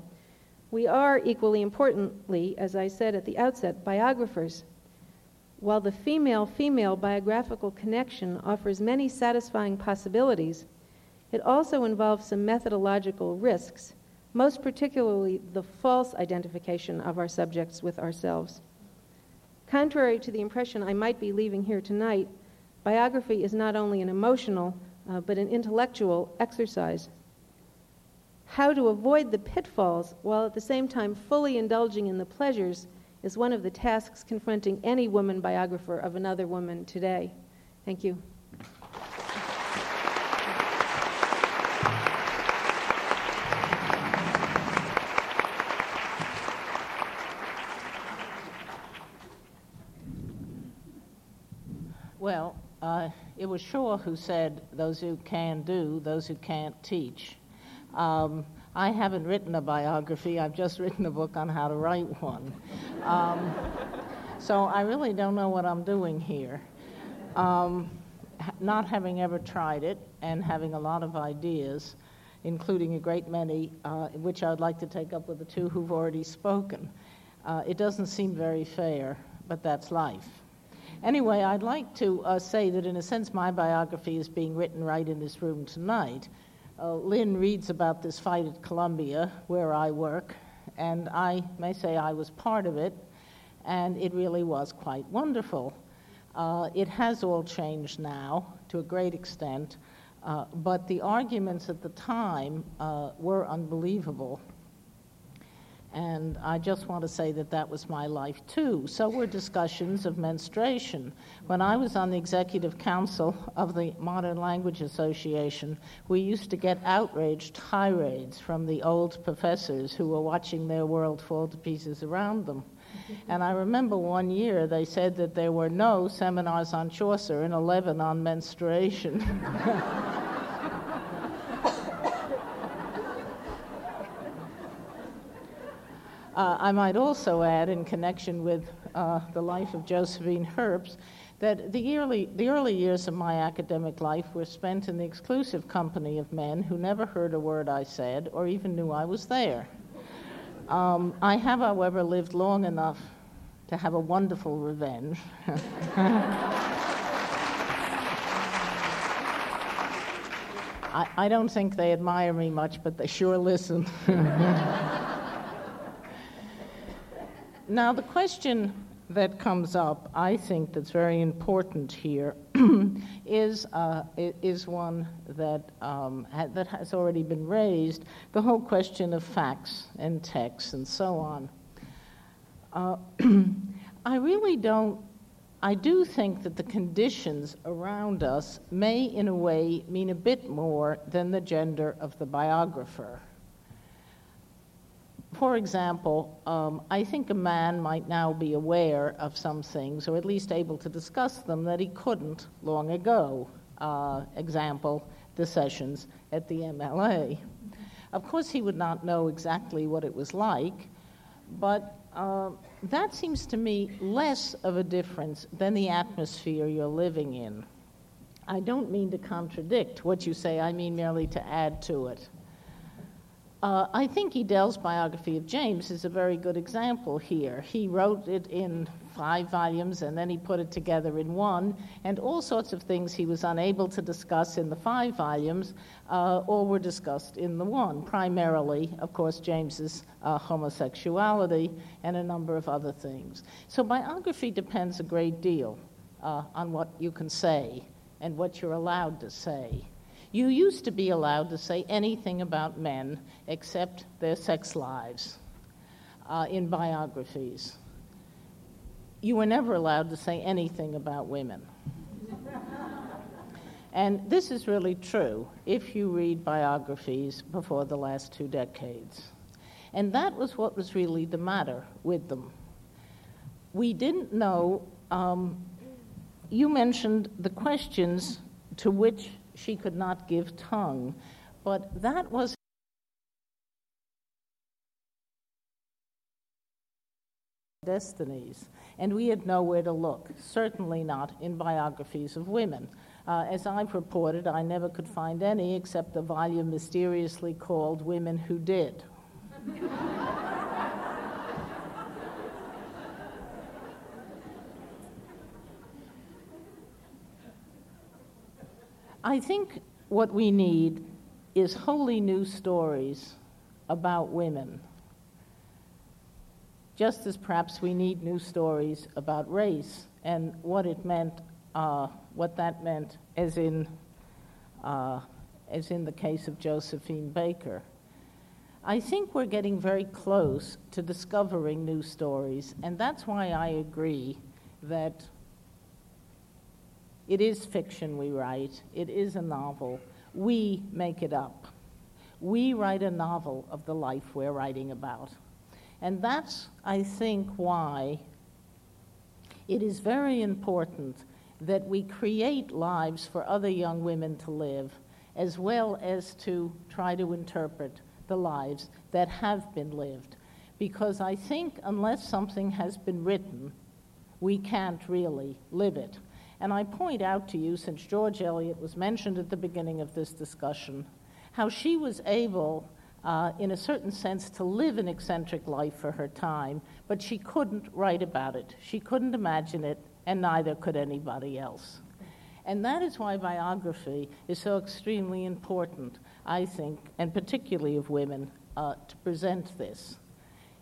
we are equally importantly, as I said at the outset, biographers. While the female female biographical connection offers many satisfying possibilities, it also involves some methodological risks, most particularly the false identification of our subjects with ourselves. Contrary to the impression I might be leaving here tonight, biography is not only an emotional, uh, but an intellectual exercise. How to avoid the pitfalls while at the same time fully indulging in the pleasures is one of the tasks confronting any woman biographer of another woman today. Thank you. Well, uh, it was Shaw who said, those who can do, those who can't teach. Um, I haven't written a biography, I've just written a book on how to write one. Um, so I really don't know what I'm doing here. Um, not having ever tried it and having a lot of ideas, including a great many, uh, which I'd like to take up with the two who've already spoken. Uh, it doesn't seem very fair, but that's life. Anyway, I'd like to uh, say that in a sense my biography is being written right in this room tonight. Uh, Lynne reads about this fight at Columbia, where I work, and I may say I was part of it, and it really was quite wonderful. Uh, it has all changed now to a great extent, uh, but the arguments at the time uh, were unbelievable. And I just want to say that that was my life too. So were discussions of menstruation. When I was on the executive council of the Modern Language Association, we used to get outraged tirades from the old professors who were watching their world fall to pieces around them. And I remember one year they said that there were no seminars on Chaucer and 11 on menstruation. Uh, I might also add, in connection with uh, the life of Josephine Herbst, that the early, the early years of my academic life were spent in the exclusive company of men who never heard a word I said or even knew I was there. Um, I have, however, lived long enough to have a wonderful revenge. I, I don't think they admire me much, but they sure listen. Now, the question that comes up, I think, that's very important here, is uh, is one that um, ha- that has already been raised. The whole question of facts and texts and so on. Uh, I really don't. I do think that the conditions around us may, in a way, mean a bit more than the gender of the biographer for example, um, I think a man might now be aware of some things, or at least able to discuss them, that he couldn't long ago. Uh, example, the sessions at the MLA. Of course, he would not know exactly what it was like, but uh, that seems to me less of a difference than the atmosphere you're living in. I don't mean to contradict what you say, I mean merely to add to it. Uh, I think Edel's biography of James is a very good example here. He wrote it in five volumes and then he put it together in one, and all sorts of things he was unable to discuss in the five volumes uh, all were discussed in the one. Primarily, of course, James's uh, homosexuality and a number of other things. So biography depends a great deal uh, on what you can say and what you're allowed to say. You used to be allowed to say anything about men except their sex lives uh, in biographies. You were never allowed to say anything about women. and this is really true if you read biographies before the last two decades. And that was what was really the matter with them. We didn't know. Um, you mentioned the questions to which she could not give tongue. But that was destinies, and we had nowhere to look, certainly not in biographies of women. Uh, as I've reported, I never could find any except the volume mysteriously called Women Who Did. I think what we need is wholly new stories about women, just as perhaps we need new stories about race and what it meant, uh, what that meant, as in, uh, as in the case of Josephine Baker. I think we're getting very close to discovering new stories, and that's why I agree that it is fiction we write, it is a novel. We make it up. We write a novel of the life we're writing about. And that's, I think, why it is very important that we create lives for other young women to live, as well as to try to interpret the lives that have been lived. Because I think unless something has been written, we can't really live it. And I point out to you, since George Eliot was mentioned at the beginning of this discussion, how she was able, uh, in a certain sense, to live an eccentric life for her time, but she couldn't write about it. She couldn't imagine it, and neither could anybody else. And that is why biography is so extremely important, I think, and particularly of women, uh, to present this.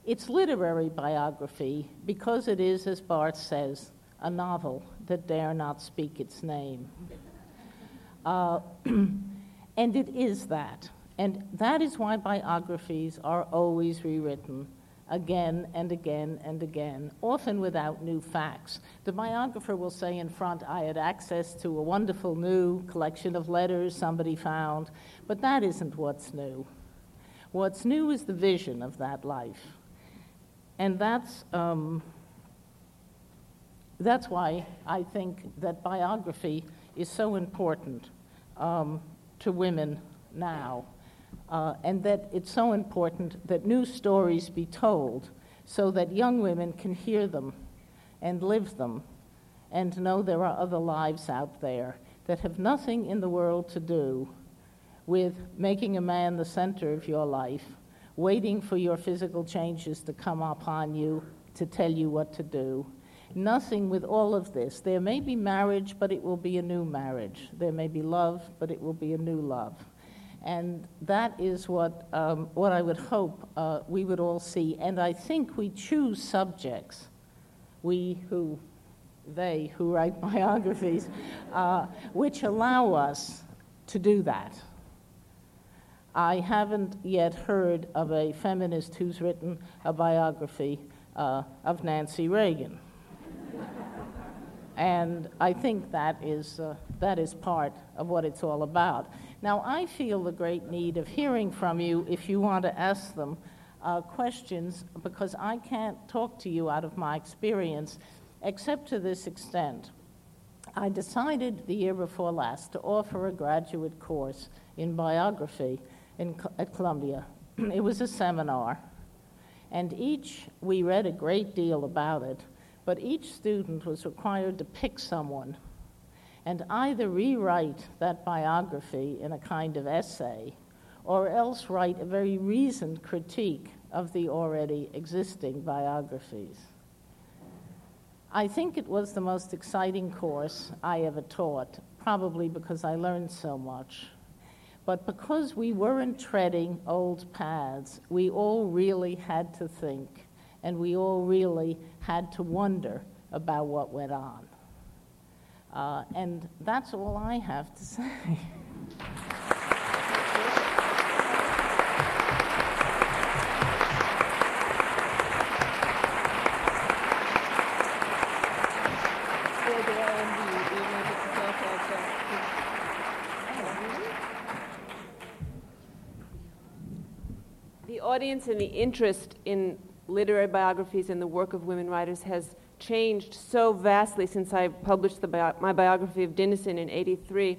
It's literary biography because it is, as Barthes says, a novel that dare not speak its name. Uh, and it is that. And that is why biographies are always rewritten again and again and again, often without new facts. The biographer will say in front, I had access to a wonderful new collection of letters somebody found, but that isn't what's new. What's new is the vision of that life. And that's, um, that's why I think that biography is so important um, to women now uh, and that it's so important that new stories be told so that young women can hear them and live them and know there are other lives out there that have nothing in the world to do with making a man the center of your life, waiting for your physical changes to come upon you to tell you what to do. Nothing with all of this. There may be marriage, but it will be a new marriage. There may be love, but it will be a new love. And that is what, um, what I would hope uh, we would all see. And I think we choose subjects, we who, they who write biographies, uh, which allow us to do that. I haven't yet heard of a feminist who's written a biography uh, of Nancy Reagan. And I think that is, uh, that is part of what it's all about. Now, I feel the great need of hearing from you if you want to ask them uh, questions, because I can't talk to you out of my experience except to this extent. I decided the year before last to offer a graduate course in biography in, at Columbia. it was a seminar, and each, we read a great deal about it, but each student was required to pick someone and either rewrite that biography in a kind of essay or else write a very reasoned critique of the already existing biographies. I think it was the most exciting course I ever taught, probably because I learned so much. But because we weren't treading old paths, we all really had to think, and we all really had to wonder about what went on. Uh, and that's all I have to say. The audience and the interest in literary biographies and the work of women writers has changed so vastly since I published bio- my biography of Dinesen in 83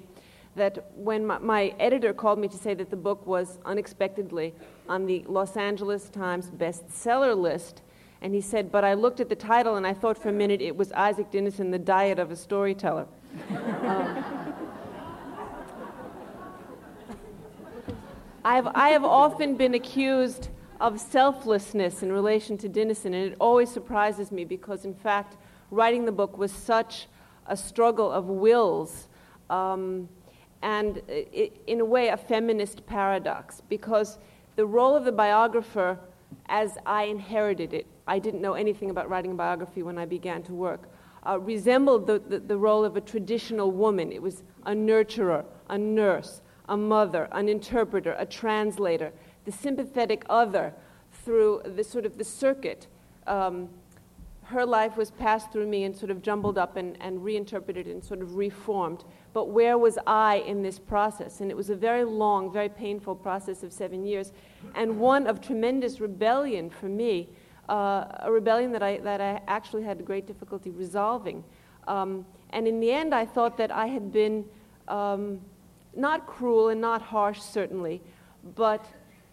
that when my, my, editor called me to say that the book was unexpectedly on the Los Angeles Times bestseller list, and he said, But I looked at the title and I thought for a minute it was Isak Dinesen, The Diet of a Storyteller. um, I've, I have often been accused of selflessness in relation to Dinesen, and it always surprises me because, in fact, writing the book was such a struggle of wills, um, and it, in a way, a feminist paradox, because the role of the biographer, as I inherited it, I didn't know anything about writing a biography when I began to work, uh, resembled the, the, the role of a traditional woman. It was a nurturer, a nurse, a mother, an interpreter, a translator the sympathetic other through the sort of the circuit. Um, her life was passed through me and sort of jumbled up and, and reinterpreted and sort of reformed. But where was I in this process? And it was a very long, very painful process of seven years, and one of tremendous rebellion for me, uh, a rebellion that I, that I actually had great difficulty resolving. Um, and in the end, I thought that I had been um, not cruel and not harsh, certainly, but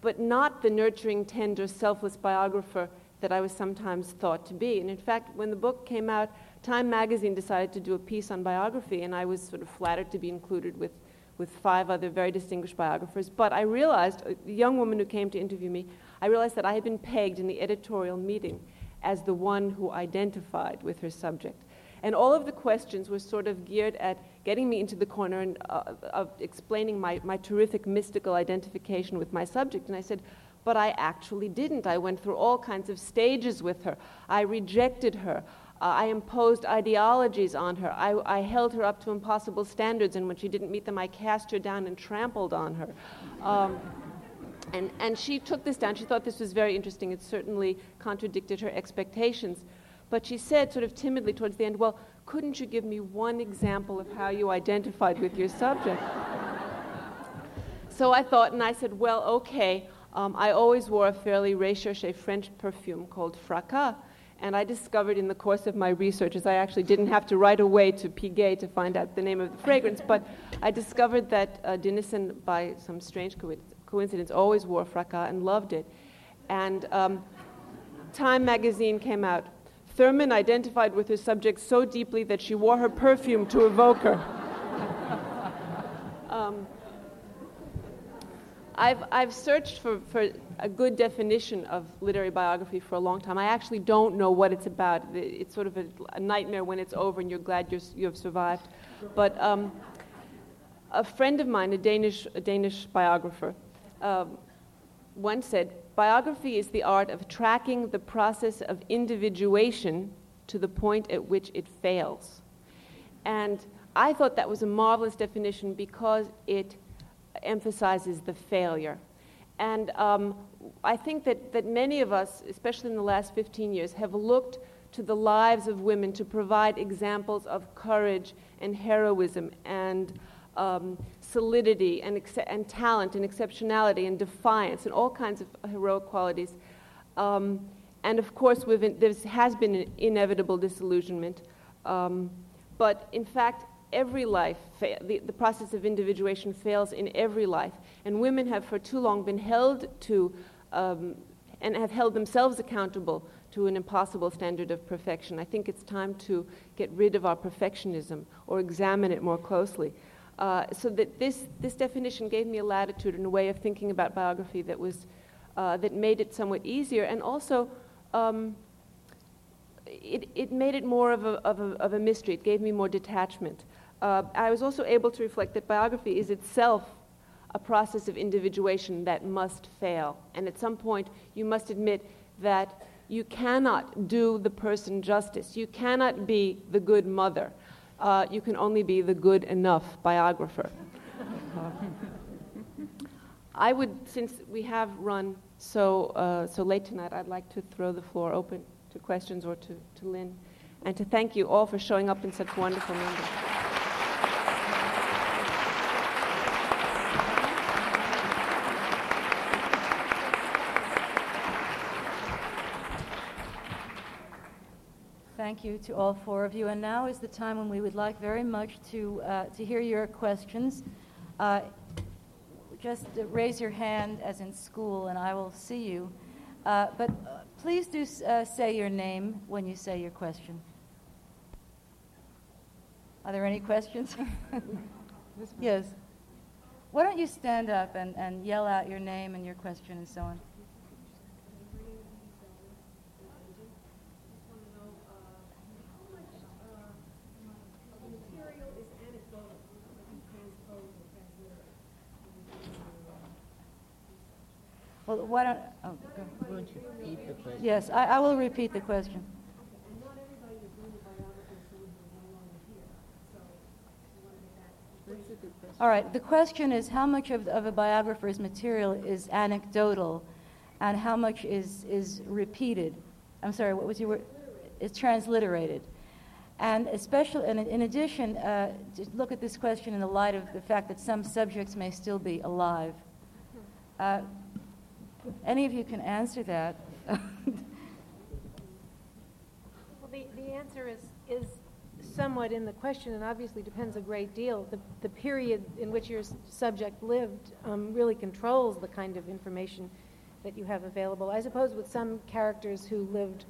but not the nurturing, tender, selfless biographer that I was sometimes thought to be. And in fact, when the book came out, Time magazine decided to do a piece on biography, and I was sort of flattered to be included with, with five other very distinguished biographers. But I realized, uh, a young woman who came to interview me, I realized that I had been pegged in the editorial meeting as the one who identified with her subject. And all of the questions were sort of geared at getting me into the corner and, uh, of explaining my, my terrific mystical identification with my subject. And I said, but I actually didn't. I went through all kinds of stages with her. I rejected her. Uh, I imposed ideologies on her. I, I, held her up to impossible standards, and when she didn't meet them, I cast her down and trampled on her. Um, And, and she took this down. She thought this was very interesting. It certainly contradicted her expectations. But she said, sort of timidly towards the end, Well, couldn't you give me one example of how you identified with your subject? so I thought, and I said, Well, okay. Um, I always wore a fairly recherche French perfume called Fracas. And I discovered in the course of my research, as I actually didn't have to write away to Piguet to find out the name of the fragrance, but I discovered that uh, by some strange coincidence, always wore Fracas and loved it. And um, Time magazine came out. Thurman identified with her subject so deeply that she wore her perfume to evoke her. um, I've, I've searched for, for a good definition of literary biography for a long time. I actually don't know what it's about. It's sort of a, a nightmare when it's over and you're glad you're, you have survived. But um, a friend of mine, a Danish, a Danish biographer, um, once said, Biography is the art of tracking the process of individuation to the point at which it fails. And I thought that was a marvelous definition because it emphasizes the failure. And um, I think that, that many of us, especially in the last 15 years, have looked to the lives of women to provide examples of courage and heroism and um, solidity and, and talent and exceptionality and defiance and all kinds of heroic qualities. Um, and of course, there has been an inevitable disillusionment. Um, but in fact, every life, the, the process of individuation fails in every life. And women have for too long been held to um, and have held themselves accountable to an impossible standard of perfection. I think it's time to get rid of our perfectionism or examine it more closely. Uh, so that this, this definition gave me a latitude and a way of thinking about biography that was uh, that made it somewhat easier and also um, it, it made it more of a, of, a, of a mystery. It gave me more detachment. Uh, I was also able to reflect that biography is itself a process of individuation that must fail. And at some point, you must admit that you cannot do the person justice. You cannot be the good mother uh, you can only be the good enough biographer. I would, since we have run so, uh, so late tonight, I'd like to throw the floor open to questions or to, to Lynne, and to thank you all for showing up in such wonderful numbers. Thank you to all four of you. And now is the time when we would like very much to, uh, to hear your questions. Uh, just raise your hand as in school, and I will see you. Uh, but uh, please do uh, say your name when you say your question. Are there any questions? yes. Why don't you stand up and, and yell out your name and your question and so on? Well, why don't, oh, go. Won't you repeat the question? Yes, I, I will repeat the question. All right, the question is how much of, of a biographer's material is anecdotal and how much is, is repeated? I'm sorry, what was your word? It's transliterated. And especially, and in addition, uh, look at this question in the light of the fact that some subjects may still be alive. Uh, any of you can answer that. well, the, the answer is, is somewhat in the question and obviously depends a great deal. The, the period in which your subject lived um, really controls the kind of information that you have available. I suppose with some characters who lived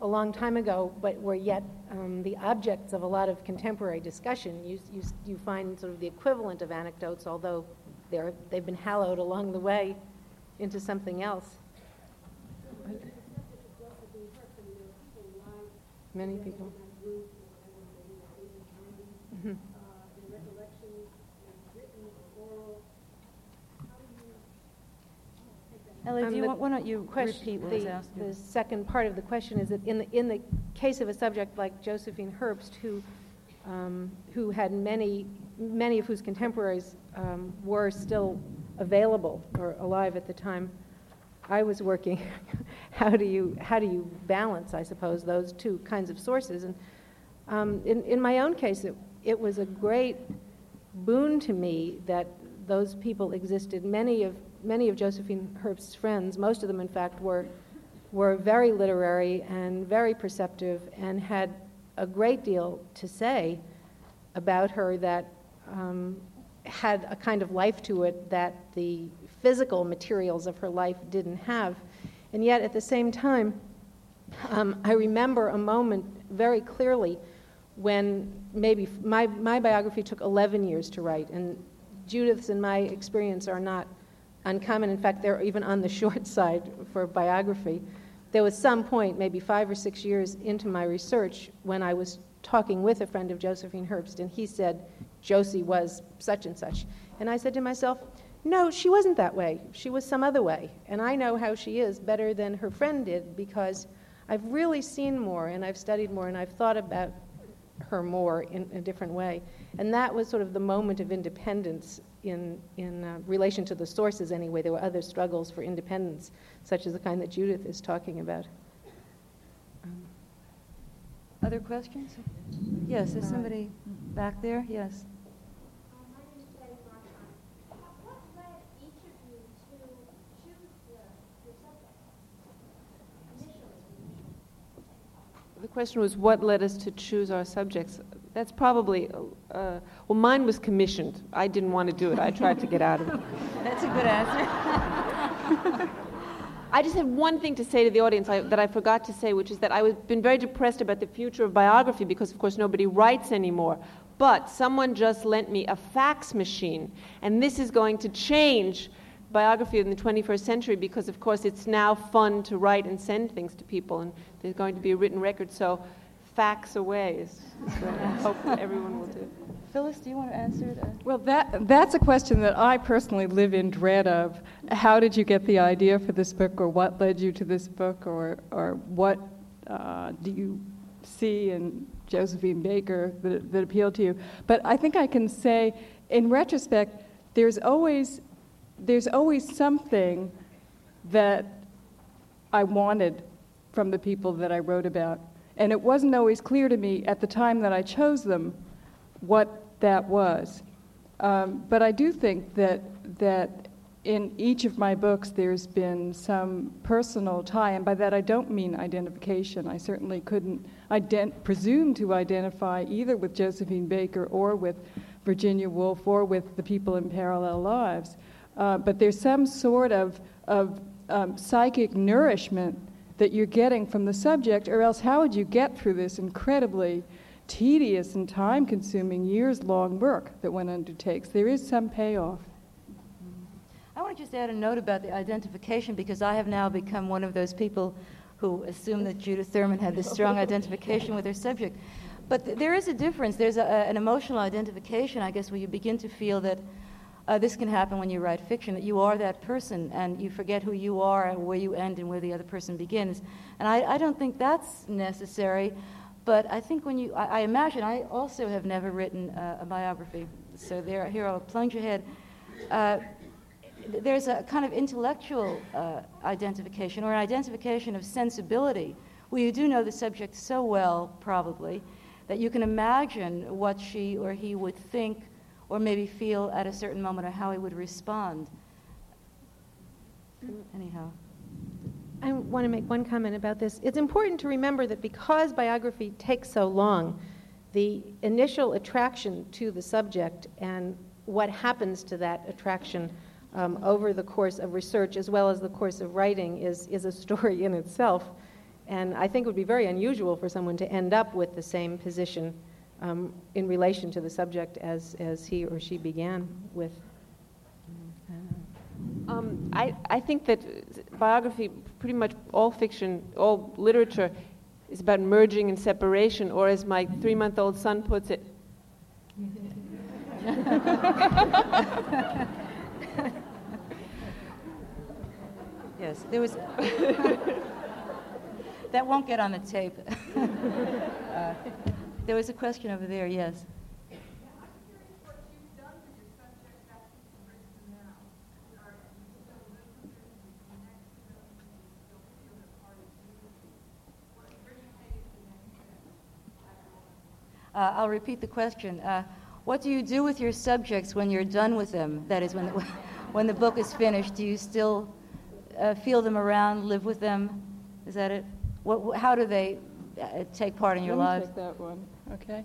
a long time ago, but were yet um, the objects of a lot of contemporary discussion, you, you, you find sort of the equivalent of anecdotes, although they're, they've been hallowed along the way into something else. Many people. Mm-hmm. Ellie, um, you, why don't you question, repeat what the, was asked? The second part of the question is that in the, in the case of a subject like Josephine Herbst, who, um, who had many, many of whose contemporaries um, were still available or alive at the time I was working. how do you how do you balance, I suppose, those two kinds of sources? And um, in in my own case, it it was a great boon to me that those people existed. Many of many of Josephine Herbst's friends, most of them, in fact, were were very literary and very perceptive and had a great deal to say about her that um, had a kind of life to it that the physical materials of her life didn't have. And yet, at the same time, um, I remember a moment very clearly when maybe my, my biography took 11 years to write, and Judith's, and my experience, are not uncommon. In fact, they're even on the short side for biography. There was some point, maybe five or six years into my research, when I was talking with a friend of Josephine Herbst, and he said, Josie was such and such. And I said to myself, no, she wasn't that way. She was some other way. And I know how she is better than her friend did because I've really seen more and I've studied more and I've thought about her more in a different way. And that was sort of the moment of independence in, in uh, relation to the sources, anyway. There were other struggles for independence, such as the kind that Judith is talking about. Um, other questions? Yes, is somebody back there? Yes. The question was what led us to choose our subjects. That's probably, uh, well, mine was commissioned. I didn't want to do it. I tried to get out of it. That's a good answer. I just have one thing to say to the audience I, that I forgot to say, which is that I've been very depressed about the future of biography because, of course, nobody writes anymore. But someone just lent me a fax machine, and this is going to change biography in the 21st century because, of course, it's now fun to write and send things to people, and there's going to be a written record. So, fax away is, is what I hope everyone will do. Phyllis, do you want to answer that? Well, that, that's a question that I personally live in dread of. How did you get the idea for this book, or what led you to this book, or, or what uh, do you see in Josephine Baker that, that appealed to you? But I think I can say, in retrospect, there's always there's always something that I wanted from the people that I wrote about. And it wasn't always clear to me at the time that I chose them what that was. Um, but I do think that, that in each of my books there's been some personal tie, and by that I don't mean identification. I certainly couldn't ident- presume to identify either with Josephine Baker or with Virginia Woolf or with the people in parallel lives. Uh, but there's some sort of, of um, psychic nourishment that you're getting from the subject, or else how would you get through this incredibly tedious and time consuming, years long work that one undertakes? There is some payoff. I want to just add a note about the identification because I have now become one of those people who assume that Judith Thurman had this strong identification with her subject. But th- there is a difference. There's a, a, an emotional identification, I guess, where you begin to feel that uh, this can happen when you write fiction, that you are that person and you forget who you are and where you end and where the other person begins. And I, I don't think that's necessary, but I think when you, I, I imagine, I also have never written uh, a biography, so there, here I'll plunge ahead. Uh, there's a kind of intellectual uh, identification or an identification of sensibility where you do know the subject so well, probably, that you can imagine what she or he would think or maybe feel at a certain moment or how he would respond. Anyhow. I want to make one comment about this. It's important to remember that because biography takes so long, the initial attraction to the subject and what happens to that attraction um, over the course of research as well as the course of writing is, is a story in itself. And I think it would be very unusual for someone to end up with the same position um, in relation to the subject as, as he or she began with. Um, I, I think that biography, pretty much all fiction, all literature, is about merging and separation, or as my three month old son puts it, yes, there was. that won't get on the tape. uh, there was a question over there, yes. Uh, I'll repeat the question. Uh, what do you do with your subjects when you're done with them? That is, when the, when the book is finished, do you still uh, feel them around, live with them? Is that it? What, how do they uh, take part in your lives? Take that one. Okay.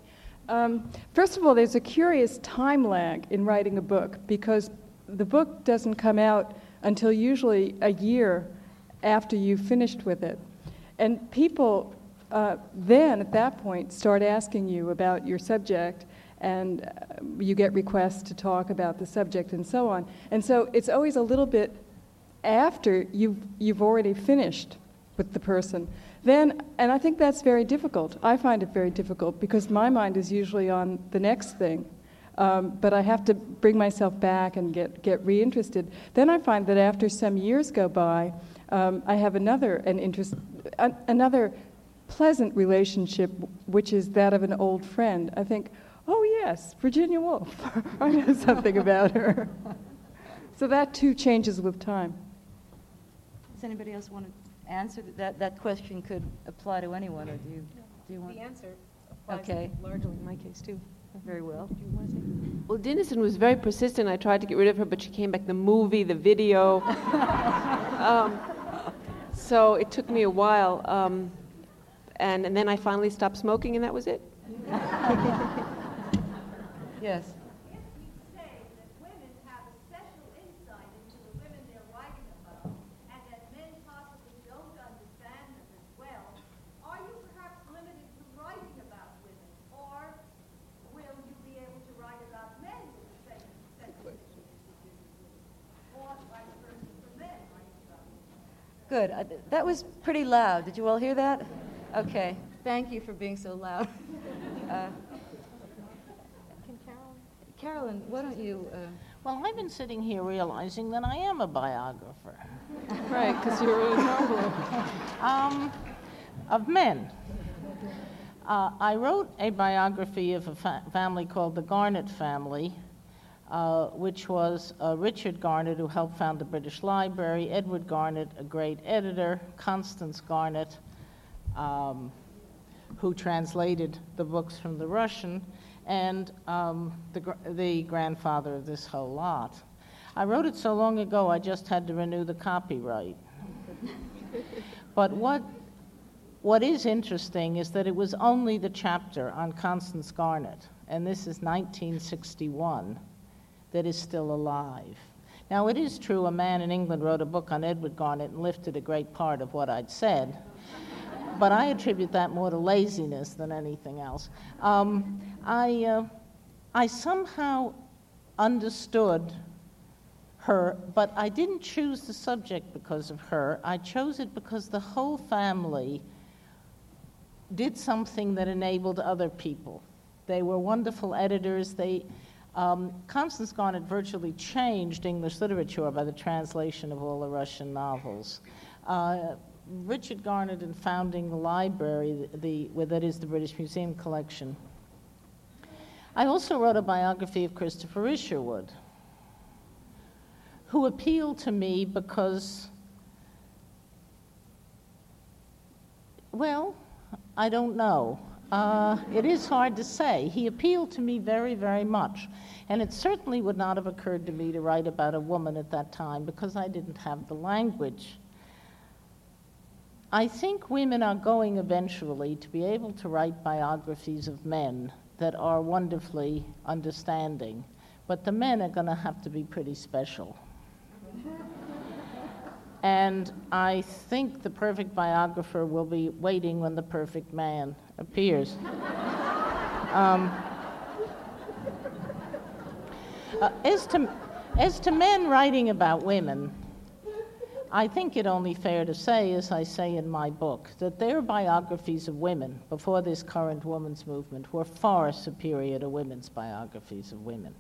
Um, first of all, there's a curious time lag in writing a book because the book doesn't come out until usually a year after you've finished with it. And people uh, then, at that point, start asking you about your subject, and uh, you get requests to talk about the subject and so on. And so it's always a little bit after you've, you've already finished with the person. Then, and I think that's very difficult. I find it very difficult because my mind is usually on the next thing. Um, but I have to bring myself back and get, get reinterested. Then I find that after some years go by, um, I have another an interest, an, another pleasant relationship, which is that of an old friend. I think, oh yes, Virginia Woolf. I know something about her. so that too changes with time. Does anybody else want to answer that? That question could apply to anyone, or do you, do you want? The answer applies Okay. largely in my case, too. Very well. Do you want to say? Well, Dinesen was very persistent. I tried to get rid of her, but she came back. The movie, the video. um, so it took me a while, um, and, and then I finally stopped smoking, and that was it. Yes. If you say that women have a special insight into the women they're writing about, and that men possibly don't understand them as well, are you perhaps limited to writing about women, or will you be able to write about men with the same sensitivity? Or vice versa for men writing about women? Good. Uh, That was pretty loud. Did you all hear that? Okay. Thank you for being so loud. Uh, Carolyn, why don't you? Uh, Well, I've been sitting here realizing that I am a biographer Right, because you're a novelist. um, of men. Uh, I wrote a biography of a fa- family called the Garnett family, uh, which was uh, Richard Garnett, who helped found the British Library, Edward Garnett, a great editor, Constance Garnett, um, who translated the books from the Russian, and um, the, the grandfather of this whole lot. I wrote it so long ago, I just had to renew the copyright. but what, what is interesting is that it was only the chapter on Constance Garnett, and this is 1961, that is still alive. Now, it is true a man in England wrote a book on Edward Garnett and lifted a great part of what I'd said but I attribute that more to laziness than anything else. Um, I, uh, I somehow understood her, but I didn't choose the subject because of her. I chose it because the whole family did something that enabled other people. They were wonderful editors. They, um, Constance Garnett virtually changed English literature by the translation of all the Russian novels. Uh, Richard Garnett, in founding the library, the, the, that is the British Museum collection. I also wrote a biography of Christopher Isherwood, who appealed to me because, well, I don't know. Uh, it is hard to say. He appealed to me very, very much. And it certainly would not have occurred to me to write about a woman at that time because I didn't have the language. I think women are going eventually to be able to write biographies of men that are wonderfully understanding, but the men are going to have to be pretty special. and I think the perfect biographer will be waiting when the perfect man appears. um, uh, as, to, as to men writing about women, I think it only fair to say, as I say in my book, that their biographies of women before this current women's movement were far superior to women's biographies of women.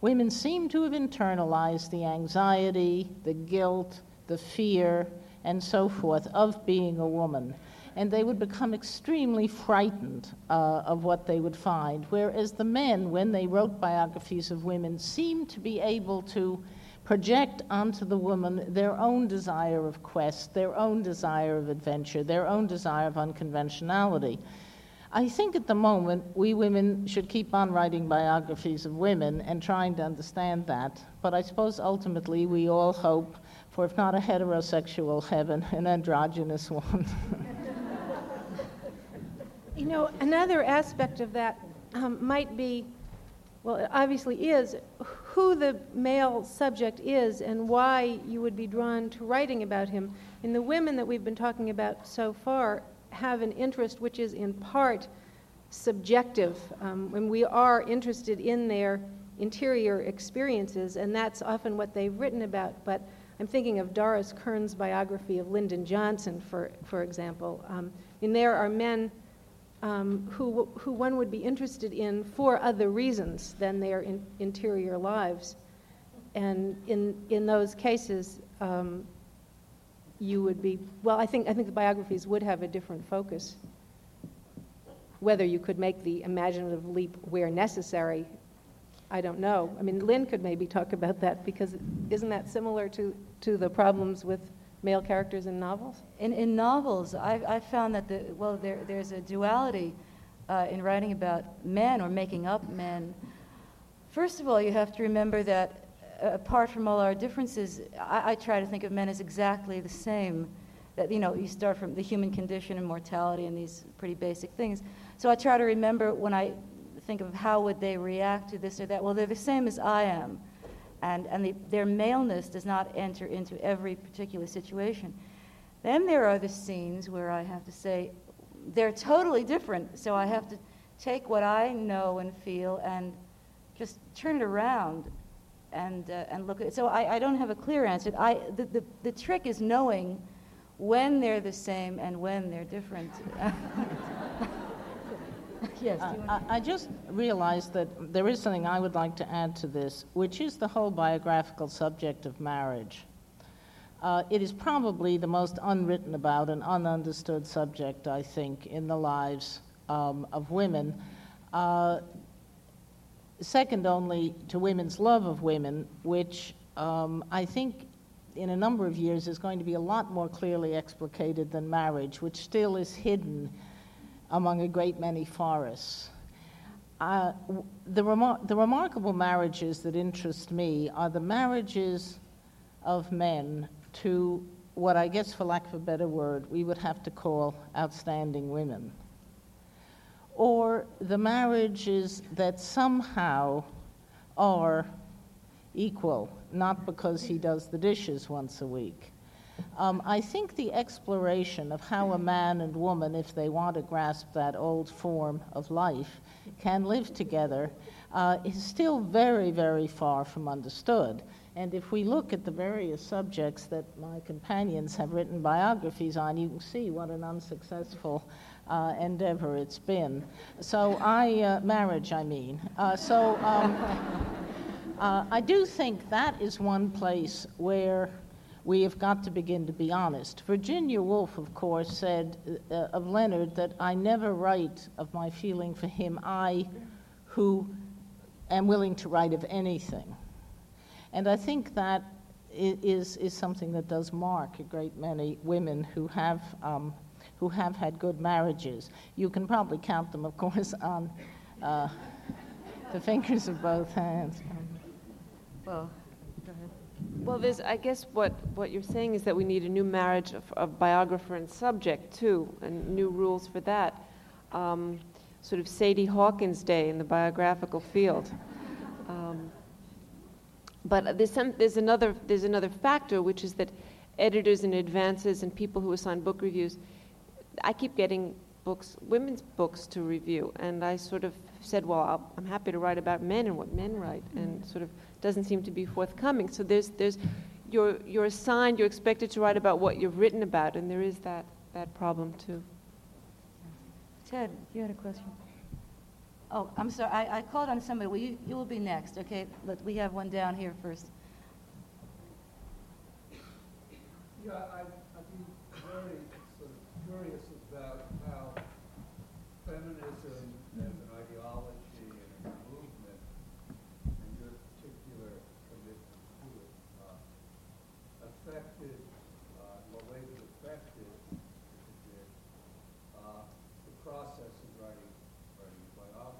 Women seem to have internalized the anxiety, the guilt, the fear, and so forth of being a woman, and they would become extremely frightened uh, of what they would find. Whereas the men, when they wrote biographies of women, seemed to be able to project onto the woman their own desire of quest, their own desire of adventure, their own desire of unconventionality. I think at the moment we women should keep on writing biographies of women and trying to understand that. But I suppose ultimately we all hope for, if not a heterosexual heaven, an androgynous one. You know, another aspect of that um, might be, well, it obviously is who the male subject is and why you would be drawn to writing about him. And the women that we've been talking about so far have an interest which is in part subjective, um, and we are interested in their interior experiences, and that's often what they've written about. But I'm thinking of Doris Kearns' biography of Lyndon Johnson, for, for example. Um, and there are men um, who, who one would be interested in for other reasons than their in, interior lives. And in, in those cases, um, you would be, well, I think, I think the biographies would have a different focus. Whether you could make the imaginative leap where necessary, I don't know. I mean, Lynne could maybe talk about that because isn't that similar to, to the problems with male characters in novels? In, in novels, I've, I've found that the, well, there, there's a duality uh, in writing about men or making up men. First of all, you have to remember that uh, apart from all our differences, I, I, try to think of men as exactly the same. That you know, you start from the human condition and mortality and these pretty basic things. So I try to remember when I think of how would they react to this or that. Well, they're the same as I am and, and the, their maleness does not enter into every particular situation. Then there are the scenes where I have to say they're totally different, so I have to take what I know and feel and just turn it around and, uh, and look at it. So I, I don't have a clear answer. I, the, the, the trick is knowing when they're the same and when they're different. yes. I, I, just realized that there is something I would like to add to this, which is the whole biographical subject of marriage. Uh, it is probably the most unwritten about and ununderstood subject, I think, in the lives um, of women. Uh, second only to women's love of women, which um, I think in a number of years is going to be a lot more clearly explicated than marriage, which still is hidden among a great many forests. Uh, the, remar- the remarkable marriages that interest me are the marriages of men to what I guess, for lack of a better word, we would have to call outstanding women. Or the marriages that somehow are equal, not because he does the dishes once a week, um, I think the exploration of how a man and woman, if they want to grasp that old form of life, can live together uh, is still very, very far from understood. And if we look at the various subjects that my companions have written biographies on, you can see what an unsuccessful uh, endeavor it's been. So I, uh, marriage, I mean. Uh, so um, uh, I do think that is one place where we have got to begin to be honest. Virginia Woolf, of course, said uh, of Leonard that I never write of my feeling for him, I who am willing to write of anything. And I think that is, is something that does mark a great many women who have, um, who have had good marriages. You can probably count them, of course, on uh, the fingers of both hands. Well, well, there's, I guess what, what you're saying is that we need a new marriage of, of biographer and subject, too, and new rules for that. Um, sort of Sadie Hawkins Day in the biographical field. Um, but there's, some, there's, another, there's another factor, which is that editors and advances and people who assign book reviews, I keep getting books, women's books to review, and I sort of said, well, i am happy to write about men and what men write, and mm-hmm. sort of doesn't seem to be forthcoming. So there's, there's, you're, you're assigned, you're expected to write about what you've written about, and there is that, that problem too. Ted, you had a question. Oh, I'm sorry. I, I called on somebody. Well, you, you will be next, okay? Let, we have one down here first. Yeah, I, I'd be very sort of curious about how feminism as an ideology affected, uh, the way that affected, uh, the process of writing I'll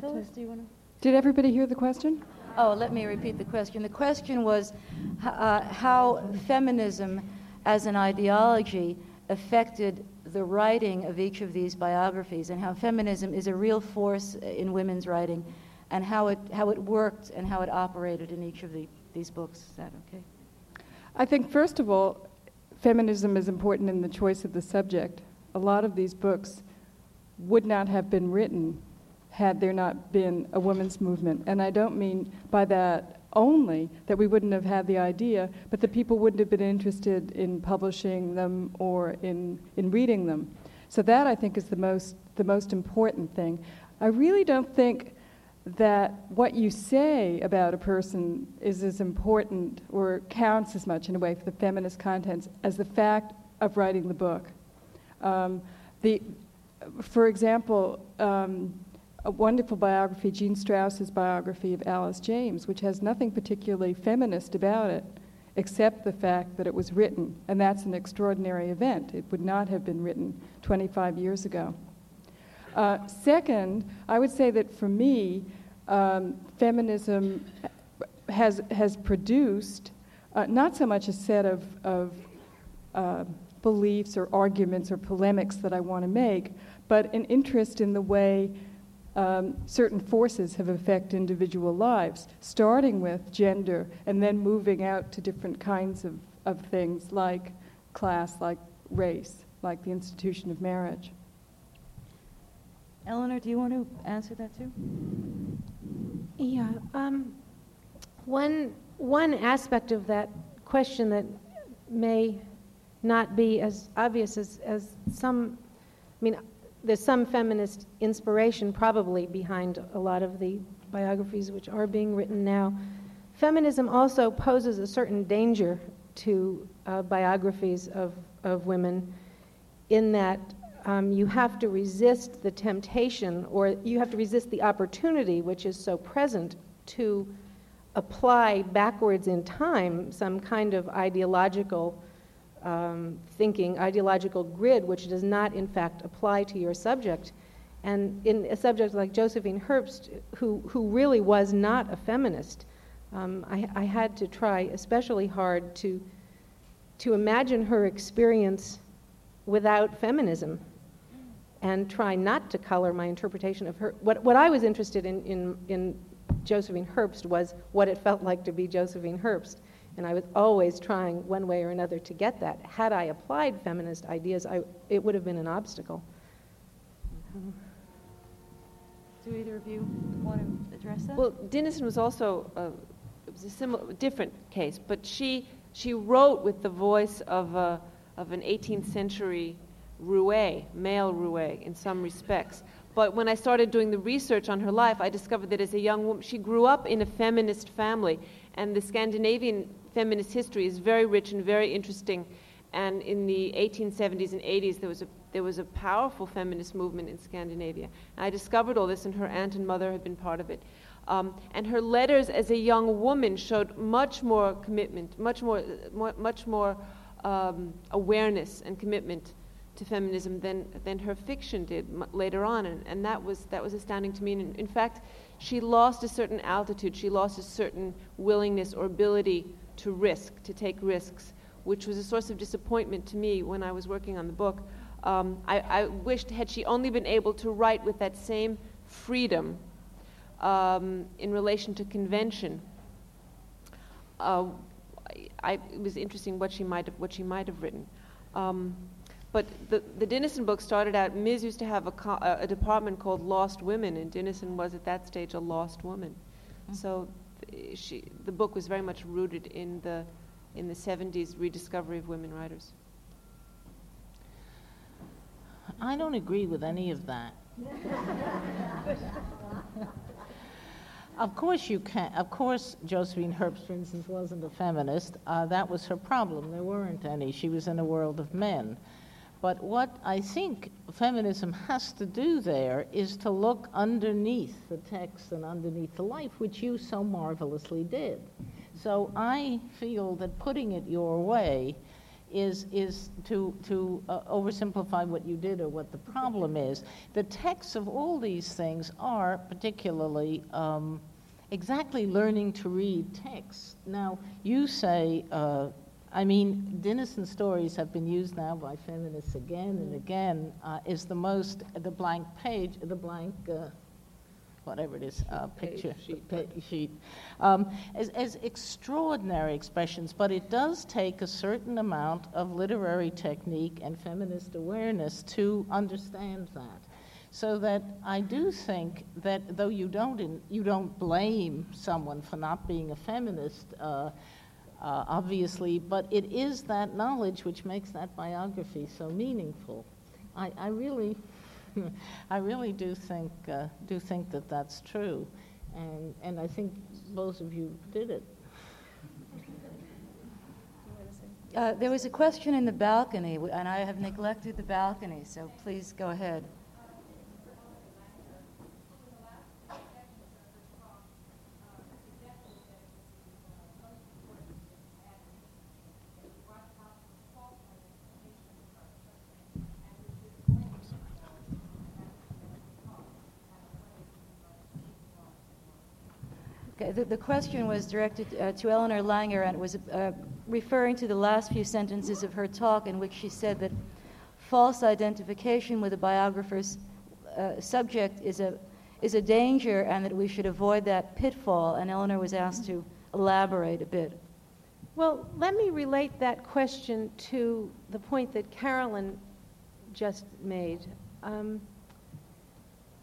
Phyllis, do you want to? Did everybody hear the question? Oh, let me repeat the question. The question was uh, how feminism as an ideology affected the writing of each of these biographies and how feminism is a real force in women's writing and how it, how it worked and how it operated in each of the, these books. Is that okay? I think, first of all, feminism is important in the choice of the subject. A lot of these books would not have been written had there not been a women's movement. And I don't mean by that only that we wouldn't have had the idea, but that people wouldn't have been interested in publishing them or in, in reading them. So that I think is the most, the most important thing. I really don't think that what you say about a person is as important or counts as much in a way for the feminist contents as the fact of writing the book. Um, the, for example, um, a wonderful biography, Jean Strouse's biography of Alice James, which has nothing particularly feminist about it, except the fact that it was written, and that's an extraordinary event. It would not have been written 25 years ago. Uh, second, I would say that for me, um, feminism has, has produced uh, not so much a set of, of uh, beliefs or arguments or polemics that I want to make, but an interest in the way um, certain forces have affected individual lives, starting with gender and then moving out to different kinds of, of things like class, like race, like the institution of marriage. Elinor, do you want to answer that too? Yeah. Um, one, one aspect of that question that may not be as obvious as, as some, I mean, there's some feminist inspiration probably behind a lot of the biographies which are being written now. Feminism also poses a certain danger to uh, biographies of, of women in that um, you have to resist the temptation or you have to resist the opportunity which is so present to apply backwards in time some kind of ideological um, thinking, ideological grid, which does not, in fact, apply to your subject. And in a subject like Josephine Herbst, who, who really was not a feminist, um, I, I had to try especially hard to, to imagine her experience without feminism and try not to color my interpretation of her. What, what I was interested in, in, in Josephine Herbst was what it felt like to be Josephine Herbst. And I was always trying one way or another to get that. Had I applied feminist ideas, I, it would have been an obstacle. Do either of you want to address that? Well, Dinesen was also uh, it was a similar, different case, but she she wrote with the voice of a, of an 18th century roue, male roue, in some respects. But when I started doing the research on her life, I discovered that as a young woman, she grew up in a feminist family, and the Scandinavian feminist history is very rich and very interesting. And in the 1870s and 80s, there was a there was a powerful feminist movement in Scandinavia. And I discovered all this, and her aunt and mother had been part of it. Um, and her letters as a young woman showed much more commitment, much more, much more um, awareness and commitment to feminism than, than her fiction did m- later on, and, and that, was, that was astounding to me. And in, in fact, she lost a certain altitude, she lost a certain willingness or ability to risk, to take risks, which was a source of disappointment to me when I was working on the book. Um, I, I wished, had she only been able to write with that same freedom um, in relation to convention, uh, I, it was interesting what she might have, what she might have written. Um, but the, the Dinesen book started out, Ms. used to have a, co- a department called Lost Women, and Dinesen was at that stage a lost woman. Mm-hmm. So she, the book was very much rooted in the, in the 70s rediscovery of women writers. I don't agree with any of that. of course you can. Of course, Josephine Herbst, for instance, wasn't a feminist. Uh, that was her problem. There weren't any. She was in a world of men. But what I think feminism has to do there is to look underneath the text and underneath the life, which you so marvelously did. So I feel that putting it your way is, is to, to uh, oversimplify what you did or what the problem is. The texts of all these things are particularly um, exactly learning to read texts. Now, you say, uh, I mean, Dinesen stories have been used now by feminists again and again, uh, is the most, the blank page, the blank. Uh, whatever it is, uh, picture sheet, pa- sheet um, as, as extraordinary expressions, but it does take a certain amount of literary technique and feminist awareness to understand that. So that I do think that though you don't in, you don't blame someone for not being a feminist, uh, uh, obviously, but it is that knowledge which makes that biography so meaningful. I, I really I really do think uh, do think that that's true, and and I think both of you did it. Uh, there was a question in the balcony, and I have neglected the balcony, so please go ahead. The, question was directed uh, to Elinor Langer and it was uh, referring to the last few sentences of her talk in which she said that false identification with a biographer's uh, subject is a, is a danger and that we should avoid that pitfall. And Elinor was asked to elaborate a bit. Well, let me relate that question to the point that Carolyn just made. Um,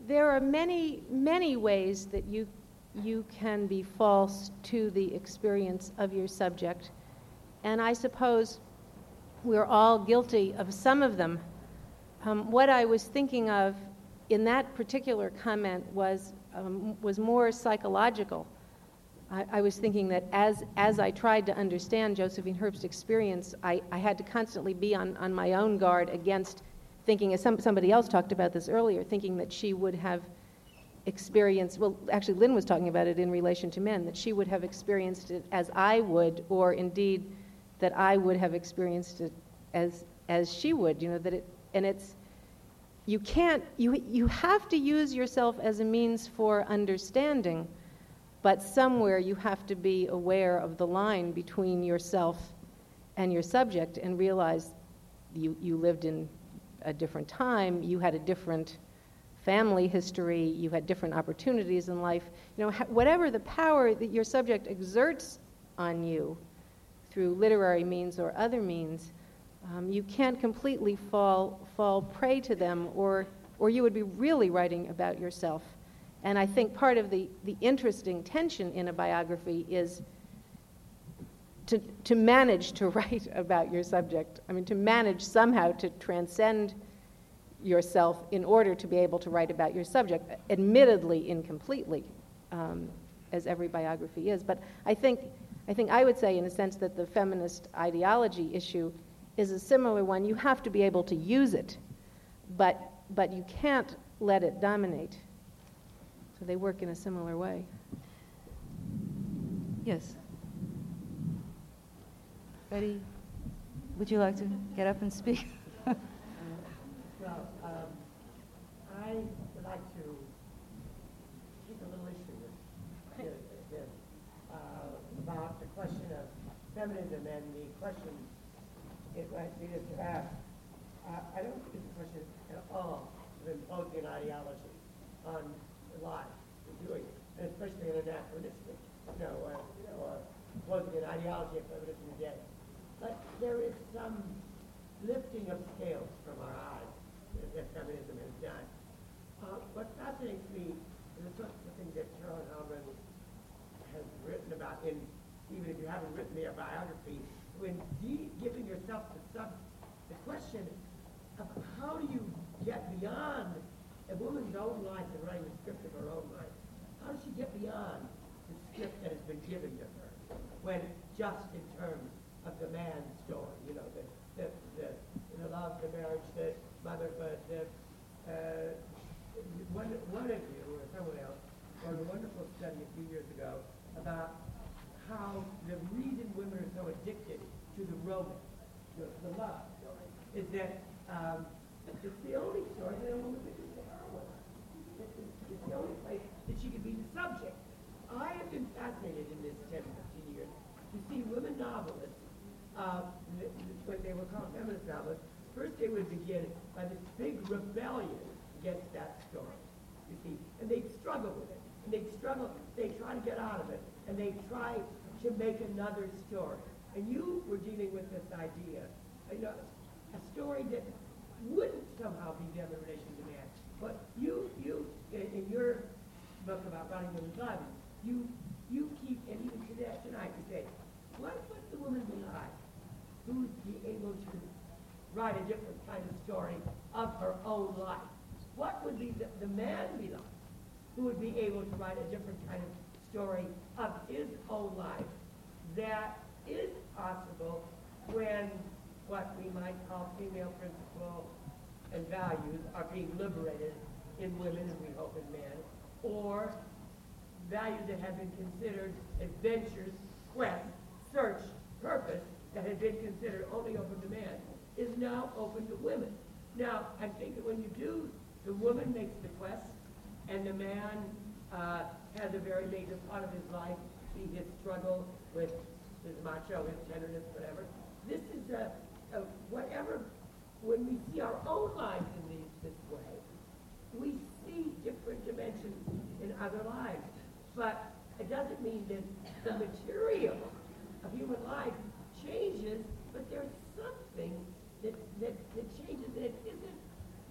there are many, many ways that you you can be false to the experience of your subject. And I suppose we're all guilty of some of them. Um, what I was thinking of in that particular comment was, um, was more psychological. I, I, was thinking that as, as I tried to understand Josephine Herbst's experience, I, I had to constantly be on, on my own guard against thinking, as some, somebody else talked about this earlier, thinking that she would have experienced, well, actually, Lynne was talking about it in relation to men, that she would have experienced it as I would, or indeed that I would have experienced it as, as she would, you know, that it, and it's, you can't, you, you have to use yourself as a means for understanding, but somewhere you have to be aware of the line between yourself and your subject and realize you, you lived in a different time, you had a different family history, you had different opportunities in life. You know, whatever the power that your subject exerts on you through literary means or other means, um, you can't completely fall, fall prey to them or, or you would be really writing about yourself. And I think part of the, the interesting tension in a biography is to, to manage to write about your subject. I mean, to manage somehow to transcend yourself in order to be able to write about your subject, admittedly incompletely, um, as every biography is. But I think, I think I would say, in a sense, that the feminist ideology issue is a similar one. You have to be able to use it, but, but you can't let it dominate. So they work in a similar way. Yes. Betty, would you like to get up and speak? Well, um, I would like to take a little issue with uh, about the question of feminism and the question it might be to ask. Uh, I don't think the question at all of imposing an ideology on life, doing it, and especially in anachronistic, you know, uh, you know, uh, imposing an ideology of feminism today. But there is some lifting of scales from our eyes that feminism has done. Uh, what fascinates me is something that Charlotte Halman has written about in, even if you haven't written their biography, when de- giving yourself the sub, the question of how do you get beyond a woman's own life and writing the script of her own life? How does she get beyond the script that has been given to her when just in terms of the man's story, you know, the, the, the, the love, the marriage, the mother, but uh, one, one of you or someone else wrote a wonderful study a few years ago about how the reason women are so addicted to the romance the, the love is that um, it's the only story that a woman could be the heroine. It's, it's, it's the only place that she could be the subject. I have been fascinated in this 10, 15 years to see women novelists, uh, when they were called feminist novelists, first they would begin by this big rebellion against that story, you see, and they'd struggle with it, and they'd struggle, they'd try to get out of it, and they'd try to make another story. And you were dealing with this idea, you know, a story that wouldn't somehow be the other relation to man. But you, you, in, in your book about running women's lives, you, you keep, and even today, tonight, you say, what would the woman be like who would be able to write a different kind of story of her own life? What would be the, the man be like who would be able to write a different kind of story of his own life that is possible when what we might call female principle and values are being liberated in women and we hope in men, or values that have been considered adventures, quest, search, purpose, that had been considered only open to men, is now open to women. Now, I think that when you do, the woman makes the quest, and the man uh, has a very major part of his life, be his struggle with his macho, his tenderness, whatever. This is a, a whatever, when we see our own lives in these, this way, we see different dimensions in other lives. But it doesn't mean that the material of human life changes, but there's something that, that, that changes, and it isn't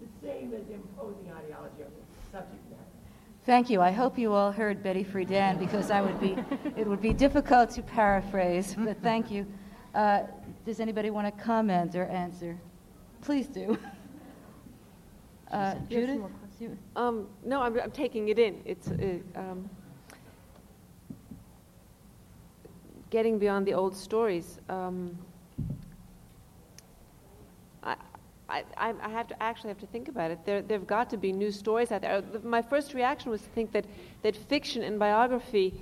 the same as imposing ideology on the subject matter. Thank you. I hope you all heard Betty Friedan because I would be, it would be difficult to paraphrase, but thank you. Uh, does anybody want to comment or answer? Please do. Uh, Judith? Um, no, I'm, I'm taking it in. It's uh, um, getting beyond the old stories. Um, I, I, I I have to actually have to think about it. There, there've got to be new stories out there. Uh, My first reaction was to think that, that fiction and biography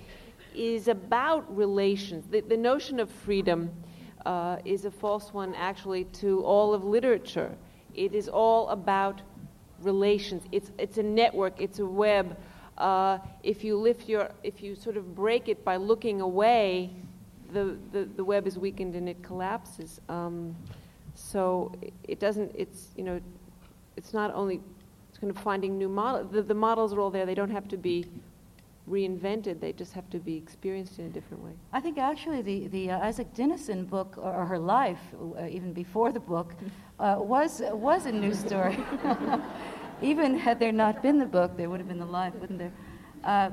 is about relations. The, the notion of freedom uh, is a false one, actually, to all of literature. It is all about relations. It's, it's a network, it's a web. Uh, if you lift your, if you sort of break it by looking away, the, the, the web is weakened and it collapses. Um, so it- doesn't, it's, you know, it's not only it's kind of finding new models. The, the models are all there. They don't have to be reinvented. They just have to be experienced in a different way. I think actually the, the uh, Isak Dinesen book, or, or her life, uh, even before the book, uh, was, was a news story. even had there not been the book, there would have been the life, wouldn't there? Uh,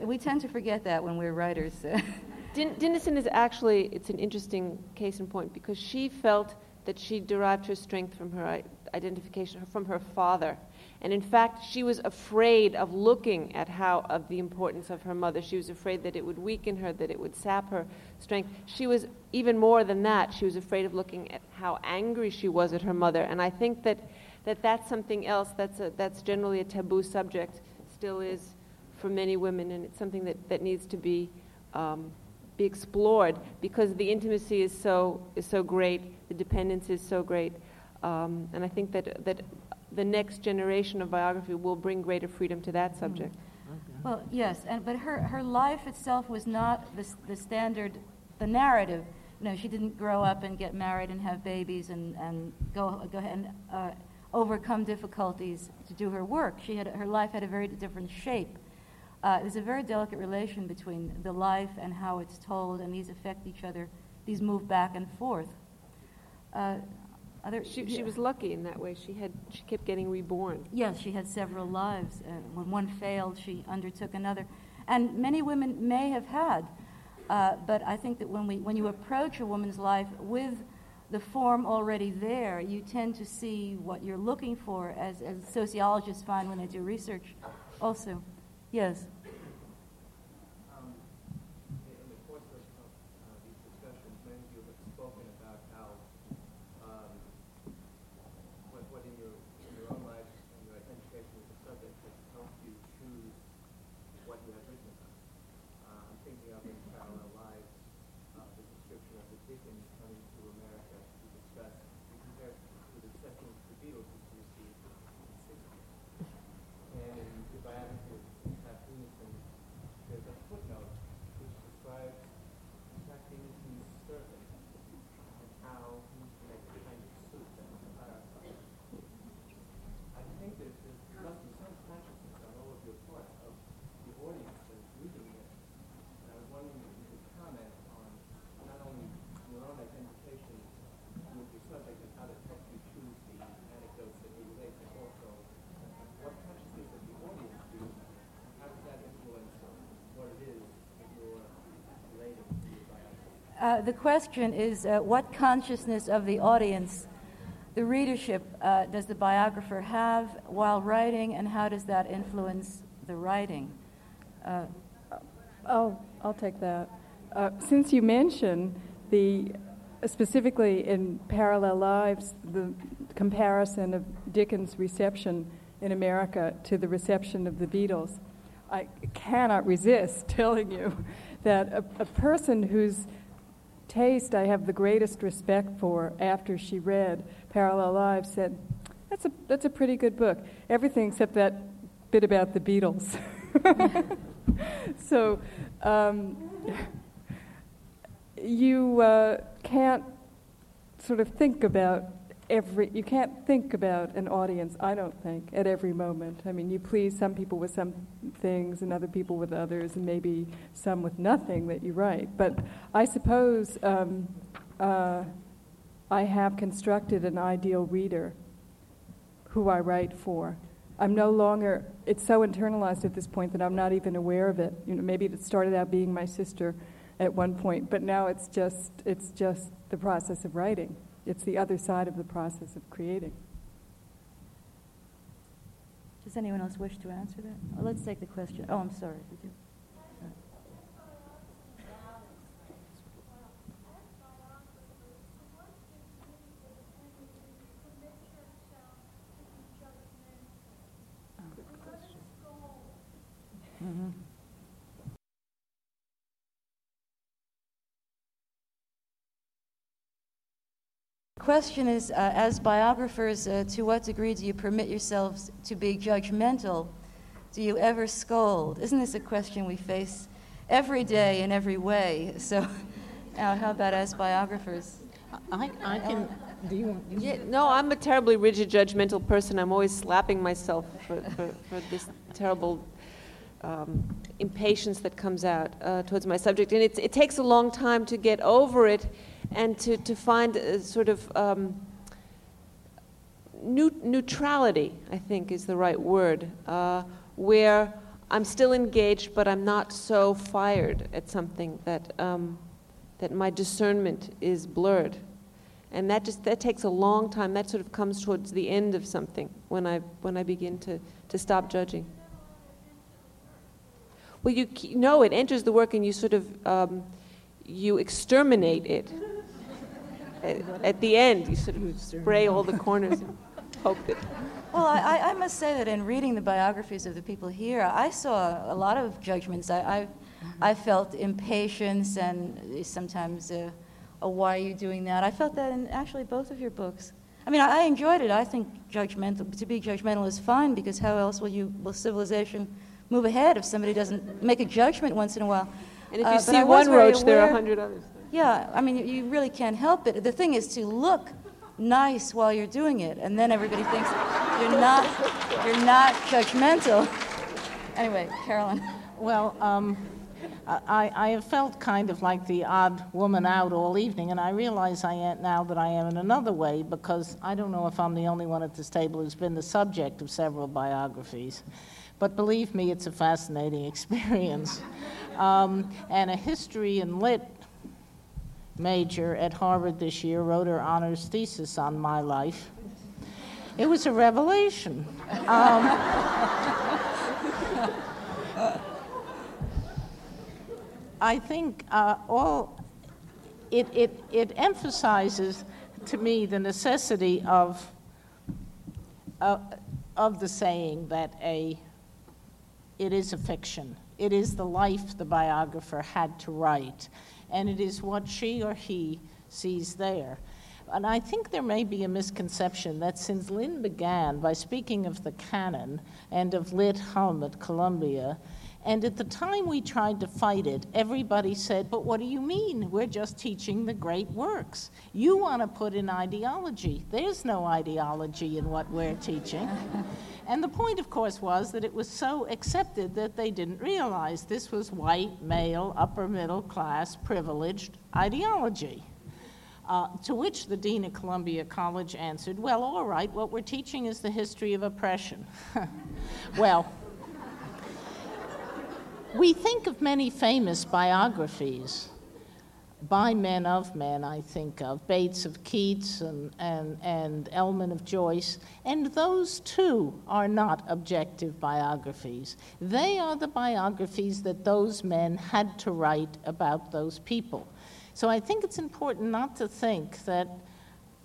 we tend to forget that when we're writers. Din- Dinesen is actually, it's an interesting case in point because she felt that she derived her strength from her identification, from her father. And in fact, she was afraid of looking at how, of the importance of her mother. She was afraid that it would weaken her, that it would sap her strength. She was, even more than that, she was afraid of looking at how angry she was at her mother. And I think that, that that's something else, that's, a, that's generally a taboo subject, still is for many women, and it's something that, that needs to be um, be explored because the intimacy is so is so great, the dependence is so great, um, and I think that that the next generation of biography will bring greater freedom to that subject. Well, yes, and, but her, her life itself was not the, the standard, the narrative. You know, she didn't grow up and get married and have babies and, and go, go ahead and uh, overcome difficulties to do her work. She had, her life had a very different shape. Uh, there's a very delicate relation between the life and how it's told, and these affect each other. These move back and forth. Uh, other, She, she was lucky in that way. She had she kept getting reborn. Yes, she had several lives. Uh, when one failed, she undertook another. And many women may have had. Uh, but I think that when, we, when you approach a woman's life with the form already there, you tend to see what you're looking for, as, as sociologists find when they do research also. Yes. Um, in the course of, of uh, these discussions, many of you have spoken about how, um, what, what in your, in your own lives and your identification with the subject has helped you choose what you have written about. Uh, I'm thinking of in Parallel Lives, uh, the description of the Dickens coming to America to discuss Uh, the question is uh, what consciousness of the audience, the readership, uh, does the biographer have while writing, and how does that influence the writing? Uh, I'll, I'll take that. Uh, since you mentioned the, specifically in Parallel Lives, the comparison of Dickens' reception in America to the reception of the Beatles, I cannot resist telling you that a, a person whose taste I have the greatest respect for after she read Parallel Lives said, that's a, that's a pretty good book. Everything except that bit about the Beatles. so um, you uh, can't sort of think about every you can't think about an audience i don't think at every moment. I mean you please some people with some things and other people with others and maybe some with nothing that you write. But i suppose um, uh, i have constructed an ideal reader who i write for. I'm no longer it's so internalized at this point that i'm not even aware of it. You know maybe it started out being my sister at one point but now it's just it's just the process of writing it's the other side of the process of creating. Does anyone else wish to answer that? Oh, let's take the question. Oh, I'm sorry. Mm-hmm. Question is, uh, as biographers, uh, to what degree do you permit yourselves to be judgmental? Do you ever scold? Isn't this a question we face every day in every way? So, now, how about as biographers? I, I can. Do you want? Yeah, no, I'm a terribly rigid, judgmental person. I'm always slapping myself for, for, for this terrible um, impatience that comes out uh, towards my subject. And it takes a long time to get over it and to, to find a sort of um, neutrality, I think is the right word, uh, where I'm still engaged, but I'm not so fired at something that, um, that my discernment is blurred. And that just that takes a long time. That sort of comes towards the end of something when I, when I begin to, to stop judging. Well, you know it enters the work and you sort of um, you exterminate it at, at, the end, you sort of spray all the corners and poke it. Well, I, I, must say that in reading the biographies of the people here, I saw a lot of judgments. I, I, I felt impatience and sometimes why are you doing that? I felt that in actually both of your books. I mean, I, I enjoyed it. I think judgmental, to be judgmental is fine because how else will you will civilization move ahead if somebody doesn't make a judgment once in a while? And if you uh, see one roach, there are a hundred others. Yeah, I mean, you really can't help it. The thing is to look nice while you're doing it, and then everybody thinks you're not, you're not judgmental. Anyway, Carolyn. Well, um, I, I have felt kind of like the odd woman out all evening, and I realize I am now that I am in another way because I don't know if I'm the only one at this table who's been the subject of several biographies. But believe me, it's a fascinating experience. Um, and a history in lit major at Harvard this year wrote her honors thesis on my life. It was a revelation. Um, I think uh, all it, it, it emphasizes to me the necessity of, uh, of the saying that a it is a fiction. It is the life the biographer had to write, and it is what she or he sees there. And I think there may be a misconception that since Lynne began by speaking of the canon and of Lit Hum at Columbia, and at the time we tried to fight it, everybody said, But what do you mean? We're just teaching the great works. You want to put in ideology. There's no ideology in what we're teaching. and the point, of course, was that it was so accepted that they didn't realize this was white, male, upper middle class, privileged ideology. Uh, to which the dean of Columbia College answered, Well, all right, what we're teaching is the history of oppression. well, we think of many famous biographies by men of men, I think of, Bates of Keats and, and, and Ellmann of Joyce, and those too are not objective biographies. They are the biographies that those men had to write about those people. So I think it's important not to think that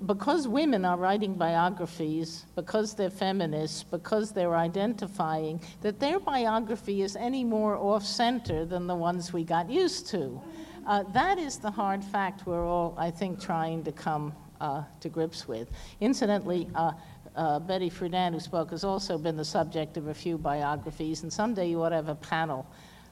because women are writing biographies, because they're feminists, because they're identifying, that their biography is any more off center than the ones we got used to. Uh, that is the hard fact we're all, I think, trying to come uh, to grips with. Incidentally, uh, uh Betty Friedan, who spoke, has also been the subject of a few biographies, and someday you ought to have a panel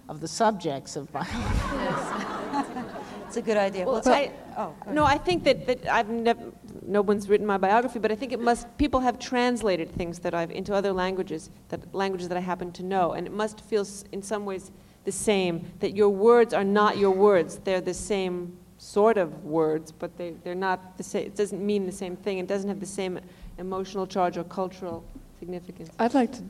of the subjects of biography. It's a good idea. Well, well I, oh, no, I think that, that I've never, no one's written my biography, but I think it must, people have translated things that I've, into other languages, that languages that I happen to know, and it must feel in some ways the same, that your words are not your words. They're the same sort of words, but they, they're not the same, it doesn't mean the same thing. It doesn't have the same emotional charge or cultural significance. I'd like to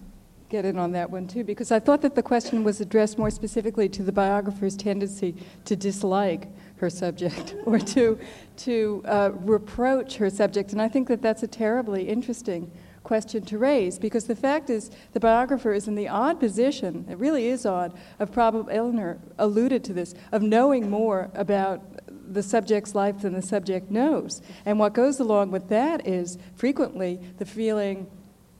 get in on that one too, because I thought that the question was addressed more specifically to the biographer's tendency to dislike her subject or to, to uh, reproach her subject. And I think that that's a terribly interesting question to raise because the fact is the biographer is in the odd position, it really is odd, of probably, Elinor alluded to this, of knowing more about the subject's life than the subject knows. And what goes along with that is frequently the feeling,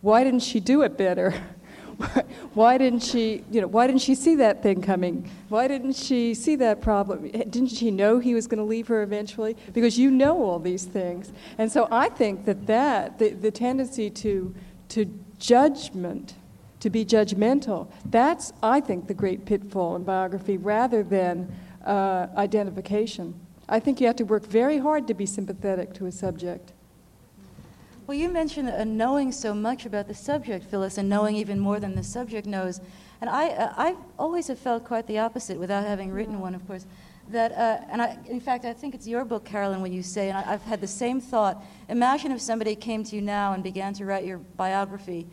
why didn't she do it better? why didn't she, you know, why didn't she see that thing coming? Why didn't she see that problem? Didn't she know he was going to leave her eventually? Because you know all these things. And so I think that that, the, the tendency to, to judgment, to be judgmental, that's, I think, the great pitfall in biography rather than uh, identification. I think you have to work very hard to be sympathetic to a subject. Well, you mentioned uh, knowing so much about the subject, Phyllis, and knowing even more than the subject knows. And I, uh, I always have felt quite the opposite, without having written one, of course. That, uh, and I, in fact, I think it's your book, Carolyn, when you say, and I, have had the same thought. Imagine if somebody came to you now and began to write your biography,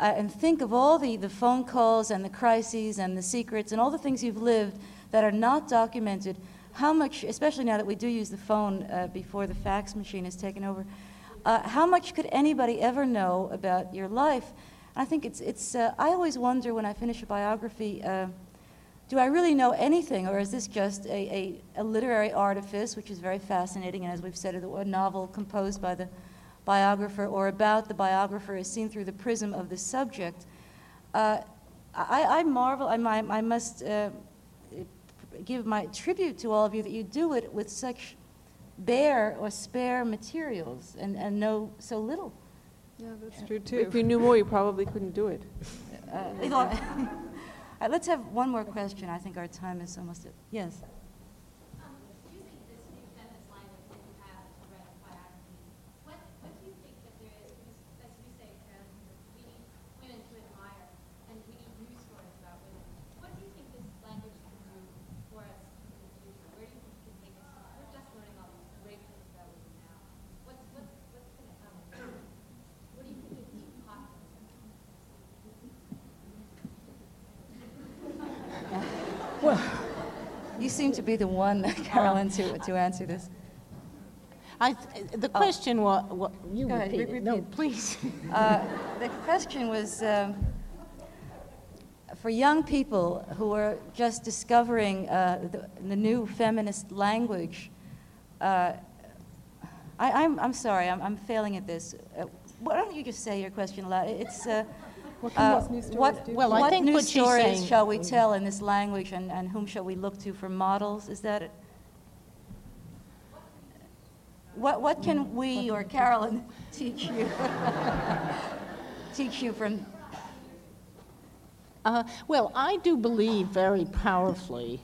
uh, and think of all the, the phone calls and the crises and the secrets and all the things you've lived that are not documented. How much, especially now that we do use the phone uh, before the fax machine has taken over, uh, how much could anybody ever know about your life? I think it's, it's uh, I always wonder when I finish a biography, uh, do I really know anything, or is this just a, a, a, literary artifice, which is very fascinating, and as we've said, a novel composed by the biographer or about the biographer is seen through the prism of the subject? Uh, I, I, marvel, I, I must uh, give my tribute to all of you that you do it with such bare or spare materials and, and know so little. Yeah, that's true too. If you knew more, you probably couldn't do it. Uh, let's have one more question. I think our time is almost. Up. Yes. Seem to be the one, Carolyn, to, to answer this. I, the oh. question oh. was, what, you Go repeat, ahead, repeat No, please. Uh, the question was um, for young people who are just discovering uh, the, the, new feminist language. Uh, I, am I'm, I'm sorry, I'm, I'm failing at this. Uh, why don't you just say your question aloud? It's uh, what uh, new stories what. Well, what I think new what stories saying, shall we tell in this language, and, and whom shall we look to for models? Is that it? What, what can we or Carolyn teach you? teach you from. Uh, well, I do believe very powerfully.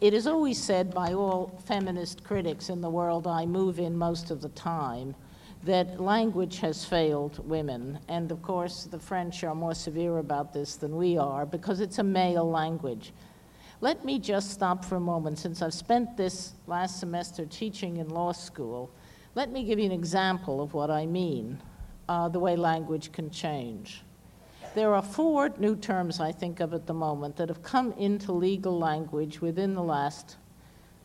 It is always said by all feminist critics in the world I move in most of the time that language has failed women. And of course, the French are more severe about this than we are because it's a male language. Let me just stop for a moment. Since I've spent this last semester teaching in law school, let me give you an example of what I mean uh, the way language can change. There are four new terms I think of at the moment that have come into legal language within the last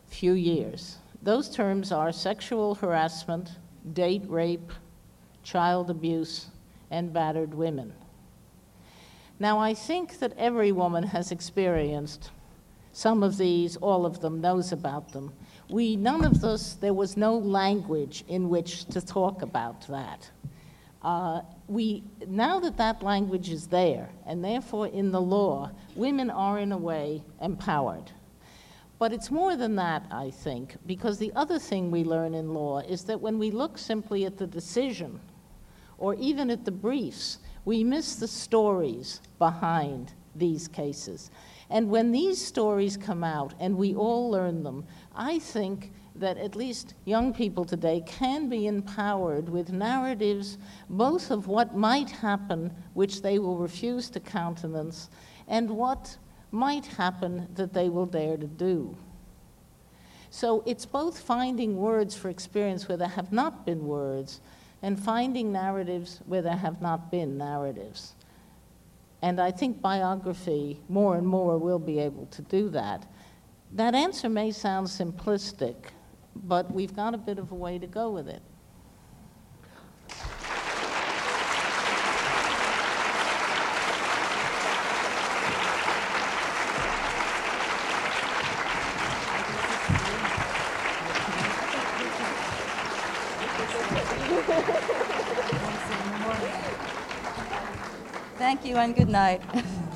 few years. Those terms are sexual harassment, date rape, child abuse, and battered women. Now, I think that every woman has experienced some of these, all of them, knows about them. We, none of us, there was no language in which to talk about that. Uh, we, now that that language is there, and therefore in the law, women are in a way empowered. But it's more than that, I think, because the other thing we learn in law is that when we look simply at the decision or even at the briefs, we miss the stories behind these cases. And when these stories come out and we all learn them, I think that at least young people today can be empowered with narratives both of what might happen, which they will refuse to countenance, and what might happen that they will dare to do. So it's both finding words for experience where there have not been words and finding narratives where there have not been narratives. And I think biography more and more will be able to do that. That answer may sound simplistic, but we've got a bit of a way to go with it. You and good night.